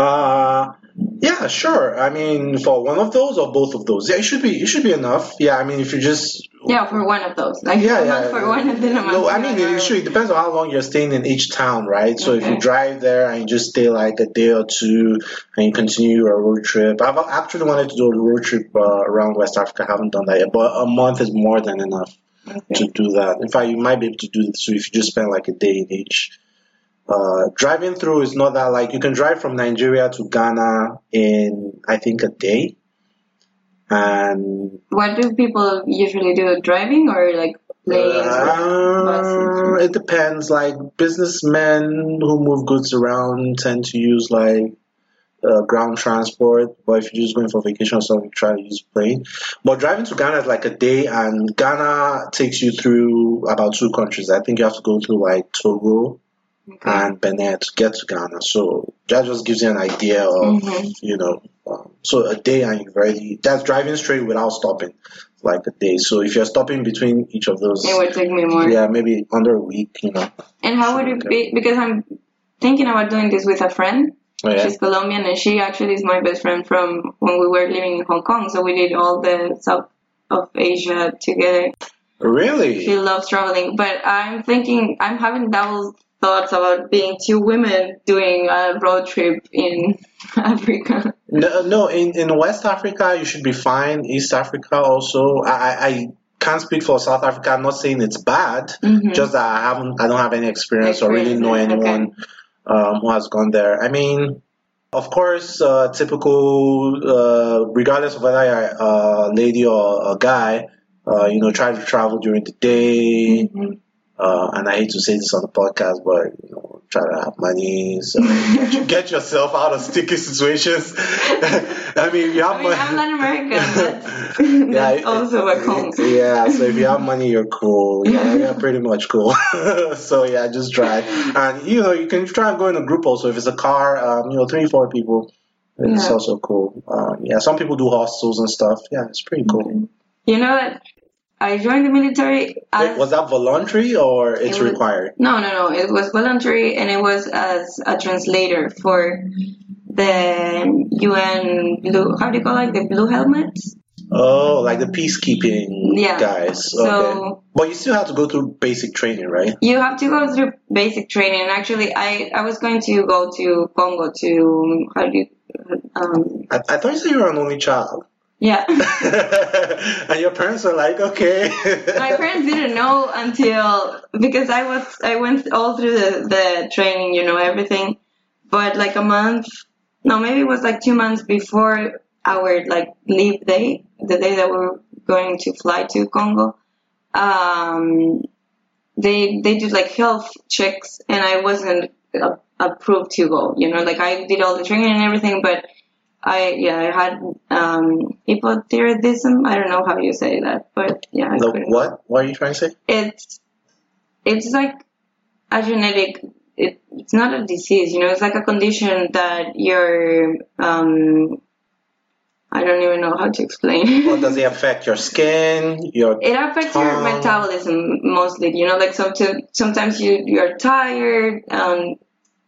Uh, yeah, sure. I mean, for one of those or both of those, yeah, it should be. It should be enough. Yeah, I mean, if you just yeah, for one of those, like yeah, yeah. for one a month. No, I mean, it, sure, it depends on how long you're staying in each town, right? So if you drive there and you just stay like a day or two and you continue your road trip, I've actually wanted to do a road trip uh, around West Africa. I haven't done that yet, but a month is more than enough Okay. to do that. In fact, you might be able to do this so if you just spend like a day in each. Uh, driving through is not that like you can drive from Nigeria to Ghana in I think a day, and What do people usually do? Driving or like planes? Uh, it depends. Like businessmen who move goods around tend to use like uh, ground transport, but if you're just going for vacation or something, try to use plane. But driving to Ghana is like a day, and Ghana takes you through about two countries. I think you have to go through like Togo Okay. and Benin to get to Ghana. So that just gives you an idea of Mhm. you know. Um, so a day and you've already that's driving straight without stopping, like a day. So if you're stopping between each of those, It would take me more. yeah, maybe under a week, you know. And how would it be? Because I'm thinking about doing this with a friend. Oh, yeah. She's Colombian, and she actually is my best friend from when we were living in Hong Kong. So we did all the South of Asia together. Really? She loves traveling, but I'm thinking I'm having double thoughts about being two women doing a road trip in Africa. No, no. In in West Africa, you should be fine. East Africa also. I I, can't speak for South Africa. I'm not saying it's bad. Mhm. Just that I haven't. I don't have any experience, or really know yeah, okay. anyone um, who has gone there. I mean. Of course, uh, typical, uh, regardless of whether you're a lady or a guy, uh, you know, try to travel during the day, Mhm. Uh, and I hate to say this on the podcast, but you know, try to have money, so get, get yourself out of sticky situations. I mean, if you have I mean, I'm not American, but that's also back home. Yeah, so if you have money, you're cool. Yeah, you're pretty much cool. so yeah, just drive, And you know, you can try and go in a group also. If it's a car, um, you know, three, four people, it's Yeah. also cool. Um, yeah, some people do hostels and stuff. Yeah, it's pretty cool. You know what? I joined the military. As, was that voluntary or it's It was- required? no, no, no. It was voluntary, and it was as a translator for the UN blue. How do you call it? The blue helmets. Oh, like the peacekeeping Yeah. guys. So- But you still have to go through basic training, right? You have to go through basic training. Actually, I I was going to go to Congo to how do you um I, I thought you said you were an only child. Yeah. and your parents were like, okay. My parents didn't know until because I was I went all through the, the training, you know, everything. But like a month, no, maybe it was like two months before our like leave day, the day that we were going to fly to Congo, um, they they did like health checks, and I wasn't uh, approved to go. You know, like I did all the training and everything, but I yeah I had um, hypothyroidism. I don't know how you say that, but yeah. The what? What are you trying to say? It's it's like a genetic. It, it's not a disease, you know. It's like a condition that your um, I don't even know how to explain. Well, does it affect your skin? Your It affects your metabolism mostly, you know, like some sometimes you you're tired. Um,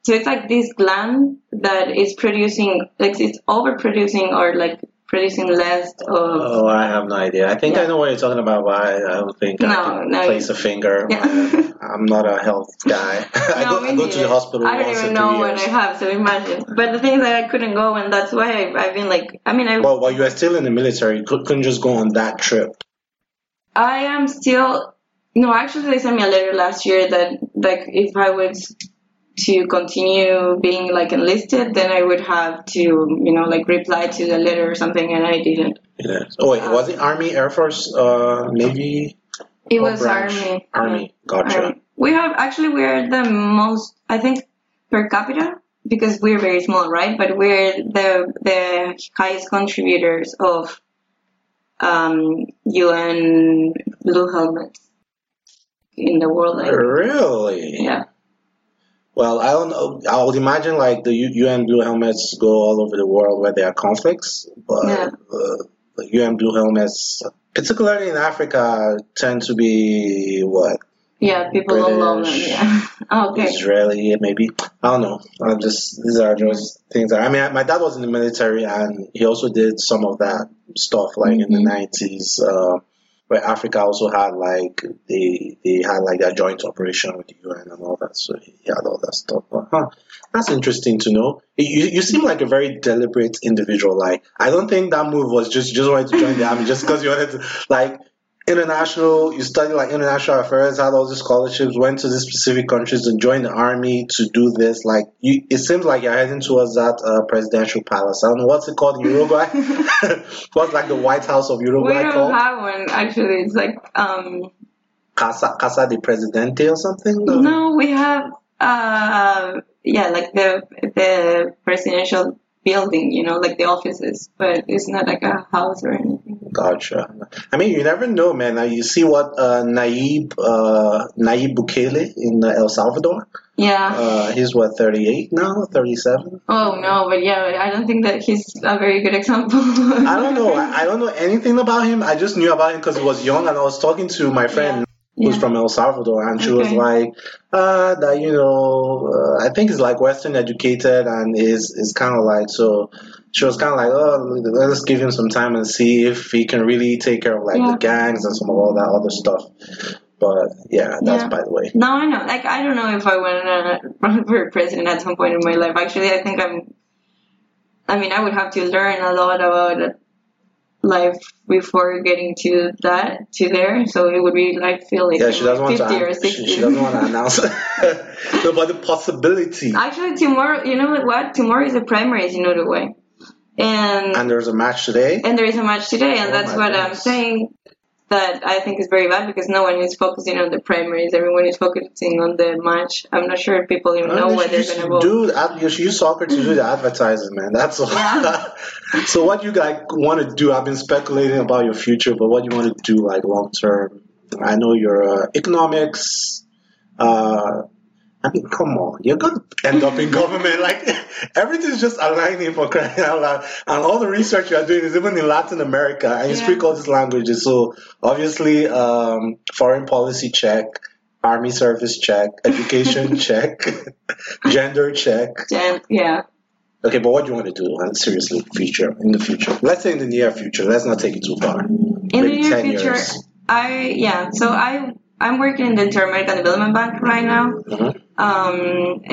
so it's like this gland that is producing, like it's overproducing or like producing less of. Oh, I have no idea. I think I know what you're talking about, but I, I don't think I can no, place a finger. Yeah. I'm not a health guy. I No, go, I go to the hospital I don't once even know what. I have, so imagine. But the thing is that I couldn't go, and that's why I've, I've been like, I mean, I Well, while you are still in the military, you couldn't just go on that trip. I am still no. Actually, they sent me a letter last year that like if I was to continue being like enlisted, then I would have to you know like reply to the letter or something, and I didn't. Yeah. Oh wait, was it Army, Air Force, uh, Navy? It was branch? army. Army. Gotcha. Army. We have actually we are the most I think per capita because we're very small, right? But we're the the highest contributors of um, UN blue helmets in the world. Really? Yeah. Well, I don't know. I would imagine like the UN Blue Helmets go all over the world where there are conflicts, but Yeah. uh, the UN Blue Helmets, particularly in Africa, tend to be what Yeah, people don't love them. British. Yeah. okay. Israeli, maybe. I don't know. I'm just these are just things. That, I mean, my dad was in the military, and he also did some of that stuff, like in the Mhm. nineties, uh, where Africa also had like they they had like their joint operation with the UN and all that. So he had all that stuff. But, huh, that's interesting to know. You you seem like a very deliberate individual. Like I don't think that move was just just wanted to join the army just because you wanted to like international you studied like international affairs had all these scholarships went to these specific countries and joined the army to do this like you it seems like you're heading towards that uh, presidential palace. I don't know what's it called in uruguay. What's like the white house of uruguay We don't called? have one actually. It's like um casa casa de presidente or something? No, we have uh yeah like the the presidential building, you know, like the offices, but it's not like a house or anything. Gotcha. I mean, you never know, man. Now you see what uh, Naib uh, Nayib Bukele in uh, El Salvador. Yeah. Uh, he's what 38 now, 37. oh no, but yeah, I don't think that he's a very good example. I don't know. I, I don't know anything about him. I just knew about him because he was young, and I was talking to my friend who's Yeah. from El Salvador, and she was like, uh, that you know, uh, I think he's like Western educated, and is is kind of like so. She was kind of like, oh, let's give him some time and see if he can really take care of like the gangs and some of all that other stuff. But yeah, that's Yeah. by the way. No, I know. Like, I don't know if I want to run for president at some point in my life. Actually, I think I'm. I mean, I would have to learn a lot about life before getting to that, to there. So it would be like feeling Yeah, she doesn't want to. 50 or 60. She, she doesn't want to announce. no, but the possibility. Actually, tomorrow, you know what? Tomorrow is the primaries in Uruguay, and And there's a match today. and there is a match today, and Oh that's what I'm saying. That I think is very bad because no one is focusing on the primaries. Everyone is focusing on the match. I'm not sure if people even know where they're going to vote. do ad- you should use soccer to do the advertising, man. That's all. Yeah. so what you like want to do? I've been speculating about your future, but what you want to do like long term? I know your uh, economics. Uh, I mean, come on, you're gonna end up in government. Like everything's just aligning for crying out loud, and all the research you are doing is even in Latin America, and you Yeah. speak all these languages. So obviously, um, foreign policy check, army service check, education check, gender check. Jan- yeah. Okay, but what do you want to do? uh, Seriously, future in the future. Let's say in the near future. Let's not take it too far. In the near 10 future, years. I yeah. So I I'm working in the Inter-American Development Bank right now. Mhm. Um,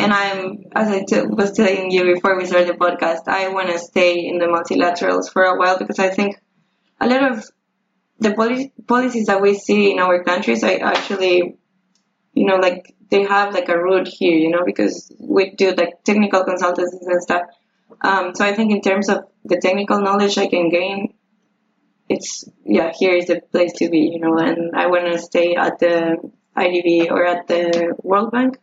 and I'm, as I t- was telling you before we started the podcast, I want to stay in the multilaterals for a while because I think a lot of the poli- policies that we see in our countries, I actually, you know, like they have like a root here, you know, because we do like technical consultancies and stuff. Um, so I think in terms of the technical knowledge I can gain it's yeah here is the place to be you know and I want to stay at the IDB or at the World Bank.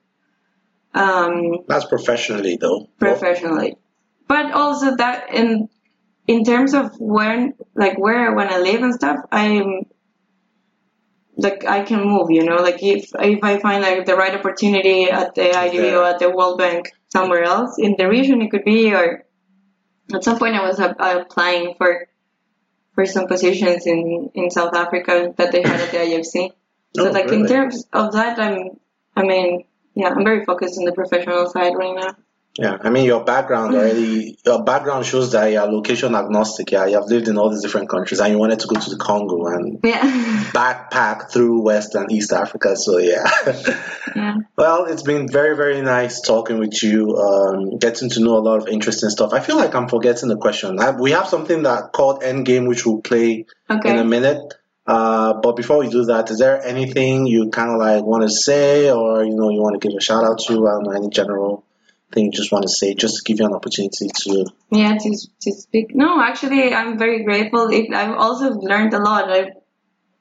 Um, That's professionally though. professionally, but also that in in terms of when like where I want to live and stuff, I'm like I can move, you know, like if if I find like the right opportunity at the IDB or at the World Bank somewhere else in the region, it could be or at some point I was uh, applying for for some positions in in South Africa that they had at the IFC. So Oh, like in terms of that, I'm I mean yeah, I'm very focused on the professional side right now. Yeah, I mean your background already. Your background shows that you're location agnostic. Yeah, you have lived in all these different countries, and you wanted to go to the Congo and Yeah, backpack through West and East Africa. So yeah. yeah. well, it's been very very nice talking with you, um, getting to know a lot of interesting stuff. I feel like I'm forgetting the question. I, we have something that called Endgame, which we'll play in a minute. Uh, but before we do that, is there anything you kind of like want to say, or you know, you want to give a shout out to? I don't know any general thing you just want to say, just to give you an opportunity to. Yeah, to to speak. No, actually, I'm very grateful. It, I've also learned a lot. I,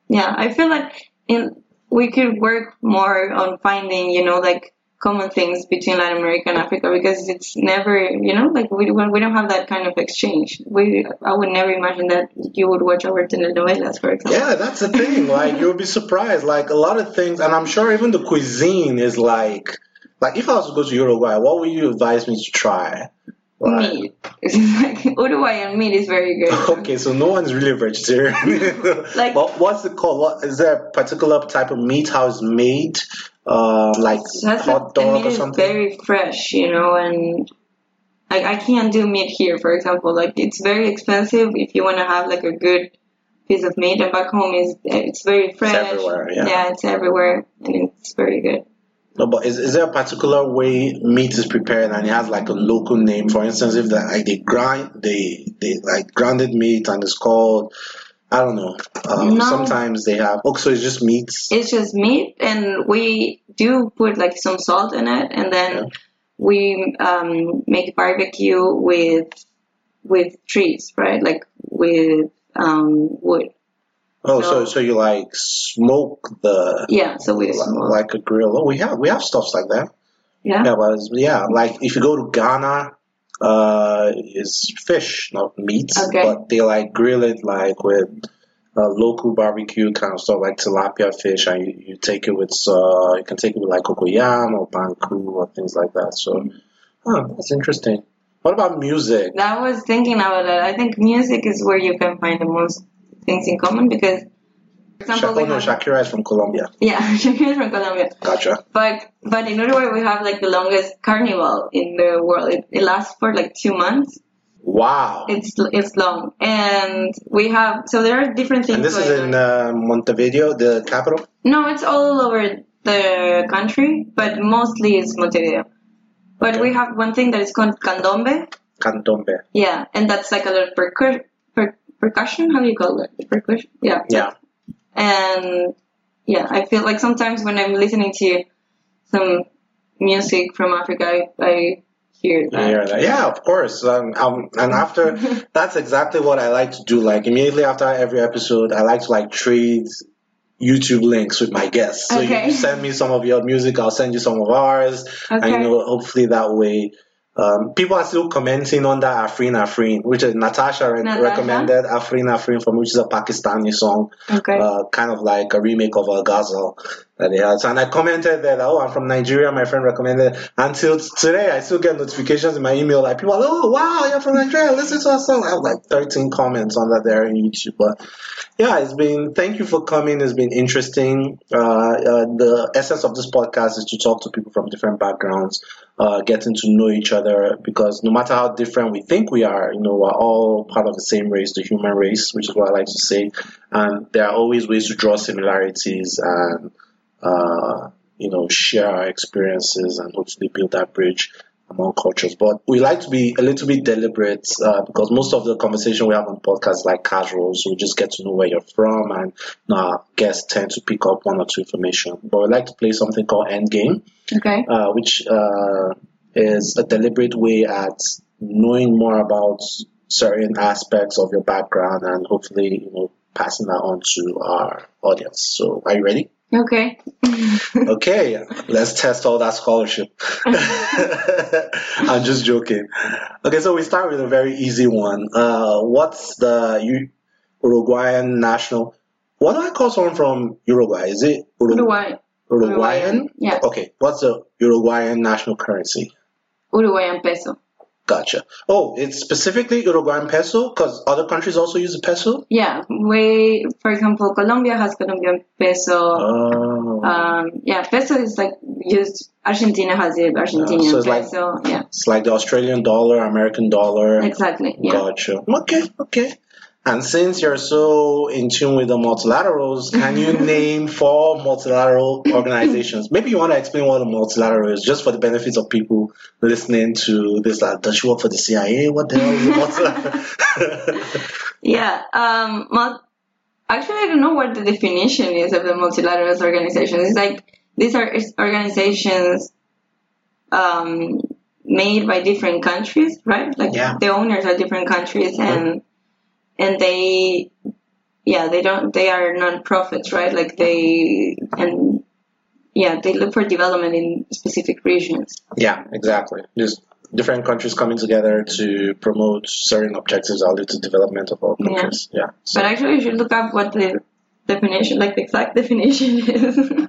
yeah, I feel like in we could work more on finding, you know, like common things between Latin America and Africa because it's never, you know, like we we don't have that kind of exchange. We I would never imagine that you would watch our telenovelas, for example. Yeah, that's the thing. Like you'll be surprised. Like a lot of things, and I'm sure even the cuisine is like, like if I was to go to Uruguay, what would you advise me to try? Like- Meat. It's like Uruguayan meat is very good. Okay, so no one's really a vegetarian. Like- but what's it called? What is there a particular type of meat? How it's made? Uh, like hot dog meat or is something? very fresh, you know, and I, I can't do meat here, for example. Like it's very expensive if you want to have like a good piece of meat, and back home is it's very fresh. everywhere, yeah. it's everywhere, and it's very good. No, but is, is there a particular way meat is prepared and it has like a local name? For instance, if the, like they grind, they they like grounded meat and it's called, I don't know. Um, No. Sometimes they have. Oh, so it's just meat. It's just meat, and we do put like some salt in it, and then Yeah. we um, make barbecue with with trees, right? Like with um, wood. Oh, so So- so you like smoke the Yeah, so we li- smoke. like a grill. Oh, we have we have stuffs like that. Yeah. Yeah, but yeah, like if you go to Ghana, uh, it's fish, not meat, Okay. but they like grill it like with uh, local barbecue kind of stuff, like tilapia fish, and you, you take it with uh, you can take it with like cocoyam or banku or things like that. So, huh, that's interesting. What about music? I was thinking about that. I think music is where you can find the most things in common because, for example, Sha- oh, no, Shakira is from Colombia. yeah, Shakira is from Colombia. Gotcha. But but in Uruguay we have like the longest carnival in the world. It, it lasts for like two months. Wow. It's it's long, and we have so there are different things. And this is in uh, Montevideo, the capital. No, it's all over the country, but mostly it's Montevideo. But Okay. we have one thing that is called candombe. Candombe. Yeah, and that's like a little percur- per- percussion. How do you call it? Percussion. Yeah. Yeah. And yeah, I feel like sometimes when I'm listening to some music from Africa, I, I hear that. Yeah, that- yeah, of course. Um, um, and after, that's exactly what I like to do. Like immediately after every episode, I like to like trade YouTube links with my guests. So Okay. you send me some of your music, I'll send you some of ours, and you know, hopefully that way. Um, people are still commenting on that Afreen Afreen, which is Natasha, re- Natasha? recommended Afreen Afreen from which is a Pakistani song Okay. uh, kind of like a remake of a ghazal that they had. And I commented that, oh, I'm from Nigeria. My friend recommended. Until today, I still get notifications in my email like people are like, oh, wow, you're from Nigeria. Listen to our song. I have like 13 comments on that there on YouTube. But yeah, it's been, thank you for coming. It's been interesting. Uh, uh, the essence of this podcast is to talk to people from different backgrounds, uh, getting to know each other because no matter how different we think we are, you know, we're all part of the same race, the human race, which is what I like to say. And there are always ways to draw similarities and, uh, you know, share our experiences and hopefully build that bridge among cultures. But we like to be a little bit deliberate uh, because most of the conversation we have on podcasts like casual, so we just get to know where you're from and our guests tend to pick up one or two information. But we like to play something called Endgame Okay. uh, which uh, is a deliberate way at knowing more about certain aspects of your background and hopefully, you know, passing that on to our audience. So, are you ready? Okay. okay, let's test all that scholarship. I'm just joking. Okay, so we start with a very easy one. Uh, what's the Uruguayan national? What do I call someone from Uruguay? Is it Uruguay? Uruguayan? Yeah. Okay, what's the Uruguayan national currency? Uruguayan peso. Gotcha. Oh, it's specifically Uruguayan peso because other countries also use the peso. Yeah, we, for example, Colombia has Colombian peso. Oh. Um, yeah, peso is like used. Argentina has it, Argentinian so it's like- peso. yeah, It's like the Australian dollar, American dollar. exactly. Yeah. Gotcha. Okay, okay. And since you're so in tune with the multilaterals, can you name four multilateral organizations? Maybe you want to explain what a multilateral is, just for the benefits of people listening to this. Like, does she work for the CIA? What the hell is a multilateral? Yeah. Um, mul- actually, I don't know what the definition is of the multilateral organizations. It's like these are organizations um, made by different countries, right? Like Yeah. the owners are different countries, and and they, yeah, they don't. They are non-profits, right? Like they and yeah, they look for development in specific regions. yeah, exactly. Just different countries coming together to promote certain objectives that lead to development of all countries. Yeah. So, But actually, you should look up what the definition, like the exact definition is.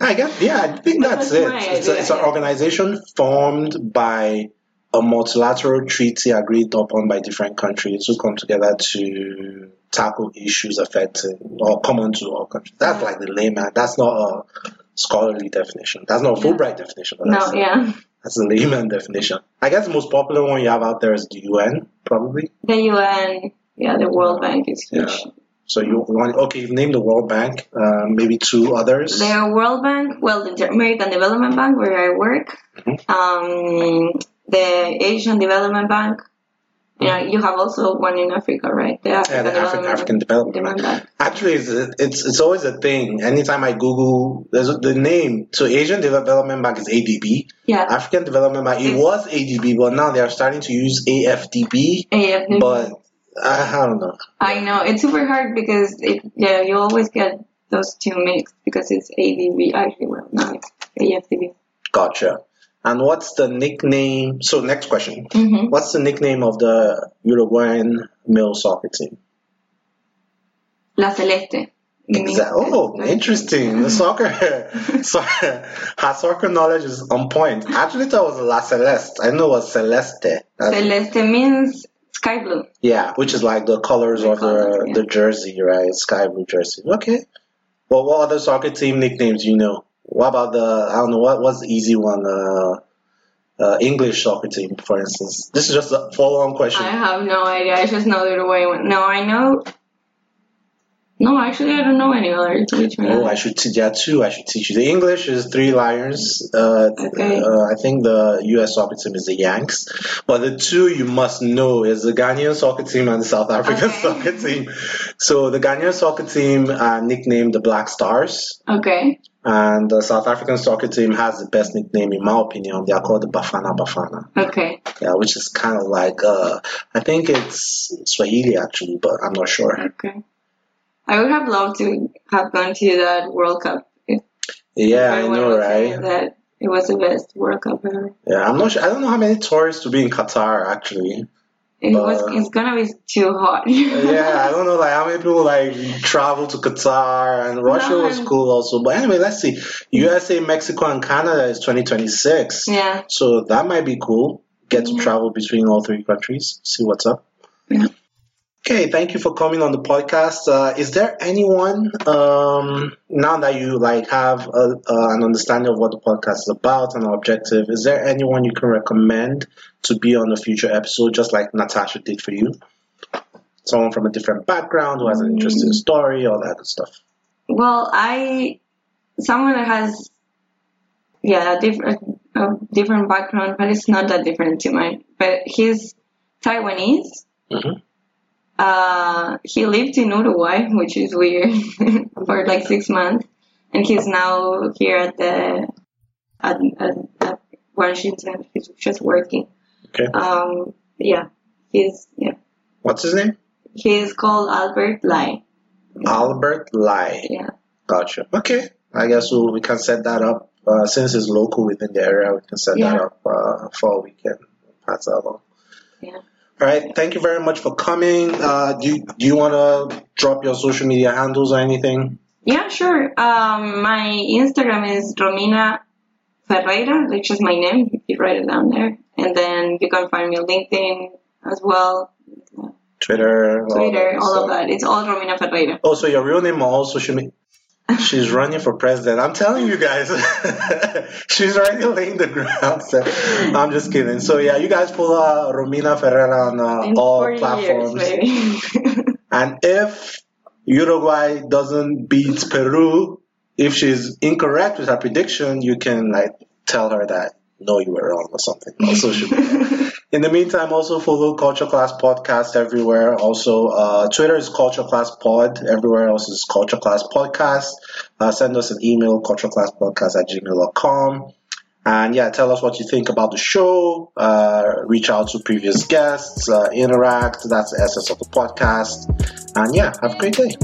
I guess, yeah, I think that's, That's it. It's, a, it's an organization formed by a multilateral treaty agreed upon by different countries who come together to tackle issues affecting or common to all countries. That's like the layman. That's not a scholarly definition. That's not a Yeah. Fulbright definition. But no, that's, yeah. that's the layman definition. I guess the most popular one you have out there is the UN, probably. The UN, yeah, the World Bank is huge. Yeah. So you want okay? You've named the World Bank. Uh, maybe two others. The World Bank, well, the American Development Bank, where I work, Mhm. um, the Asian Development Bank. You know, you have also one in Africa, right? The African Yeah, the African, Development African Development Bank. Bank. Actually, it's, it's it's always a thing. Anytime I Google, there's the name. So Asian Development Bank is ADB. Yeah, African Development Bank. It was ADB, but now they are starting to use AFDB. AFDB. But I, I don't know. I know it's super hard because it, yeah, you always get those two mixed because it's ADB actually. Well, no, it's AFDB. Gotcha. And what's the nickname? So next question. hmm What's the nickname of the Uruguayan male soccer team? La Celeste. Exactly. Oh, interesting. The soccer, soccer, her soccer knowledge is on point. I actually thought it was La Celeste. I know it was Celeste. That's- Celeste means sky blue. Yeah, which is like the colors The of colors, the yeah. the jersey, right? Sky blue jersey. Okay. Well, what other soccer team nicknames do you know? What about the I don't know what what's the easy one? Uh, uh, English soccer team, for instance. This is just a follow-on question. I have no idea. I just know the Uruguay one. No, I know. No, actually, I don't know any other. Oh, I should teach that too. I should teach you. The English is Three Lions. Uh, Okay. uh, I think the U.S. soccer team is the Yanks. But the two you must know is the Ghanaian soccer team and the South African Okay. soccer team. So the Ghanaian soccer team are nicknamed the Black Stars. Okay. And the South African soccer team has the best nickname, in my opinion. They are called the Bafana Bafana. Okay. Yeah, which is kind of like, uh, I think it's Swahili actually, but I'm not sure. Okay. I would have loved to have gone to that World Cup. Yeah, I know, right? That it was the best World Cup ever. Yeah, I'm not sure. I don't know how many tourists to be in Qatar actually. It was. Uh, It's gonna be too hot. yeah, I don't know like how many people like travel to Qatar and Russia was cool also. But anyway, let's see. USA, Mexico, and Canada is 2026. yeah. So that might be cool. Get to Yeah. travel between all three countries, see what's up. Yeah. Okay, thank you for coming on the podcast. Uh, is there anyone um, now that you like have a, uh, an understanding of what the podcast is about and our objective? Is there anyone you can recommend to be on a future episode, just like Natasha did for you? Someone from a different background who has an interesting story, all that good stuff. Well, I someone that has yeah a different a different background, but it's not that different to mine. But he's Taiwanese. Mhm. Uh, he lived in Uruguay, which is weird, for like six months, and he's now here at the at, at, at Washington. He's just working. Okay. Um, yeah, he's yeah. What's his name? He's called Albert Lai. Albert Lai. Yeah. Gotcha. Okay. I guess we'll, we can set that up. Uh, since it's local within the area, we can set that up uh, for a weekend. Pass that along. All right. Thank you very much for coming. Uh, do you, do you want to drop your social media handles or anything? Yeah, sure. Um, my Instagram is Romina Ferreira, which is my name. If you write it down there, and then you can find me on LinkedIn as well, Twitter, Twitter, all stuff. of that. It's all Romina Ferreira. Oh, so your real name or all social media? She's running for president. I'm telling you guys, she's already laying the ground. So, I'm just kidding. So yeah, you guys follow uh, Romina Ferreira on uh, all platforms. years. And if Uruguay doesn't beat Peru, if she's incorrect with her prediction, you can like tell her that no, you were wrong or something on social media. In the meantime, also follow Culture Class Podcast everywhere. Also, uh, Twitter is Culture Class Pod. Everywhere else is Culture Class Podcast. Uh, send us an email, cultureclasspodcast at gmail.com. And yeah, tell us what you think about the show. Uh, reach out to previous guests, uh, interact. That's the essence of the podcast. And yeah, have a great day.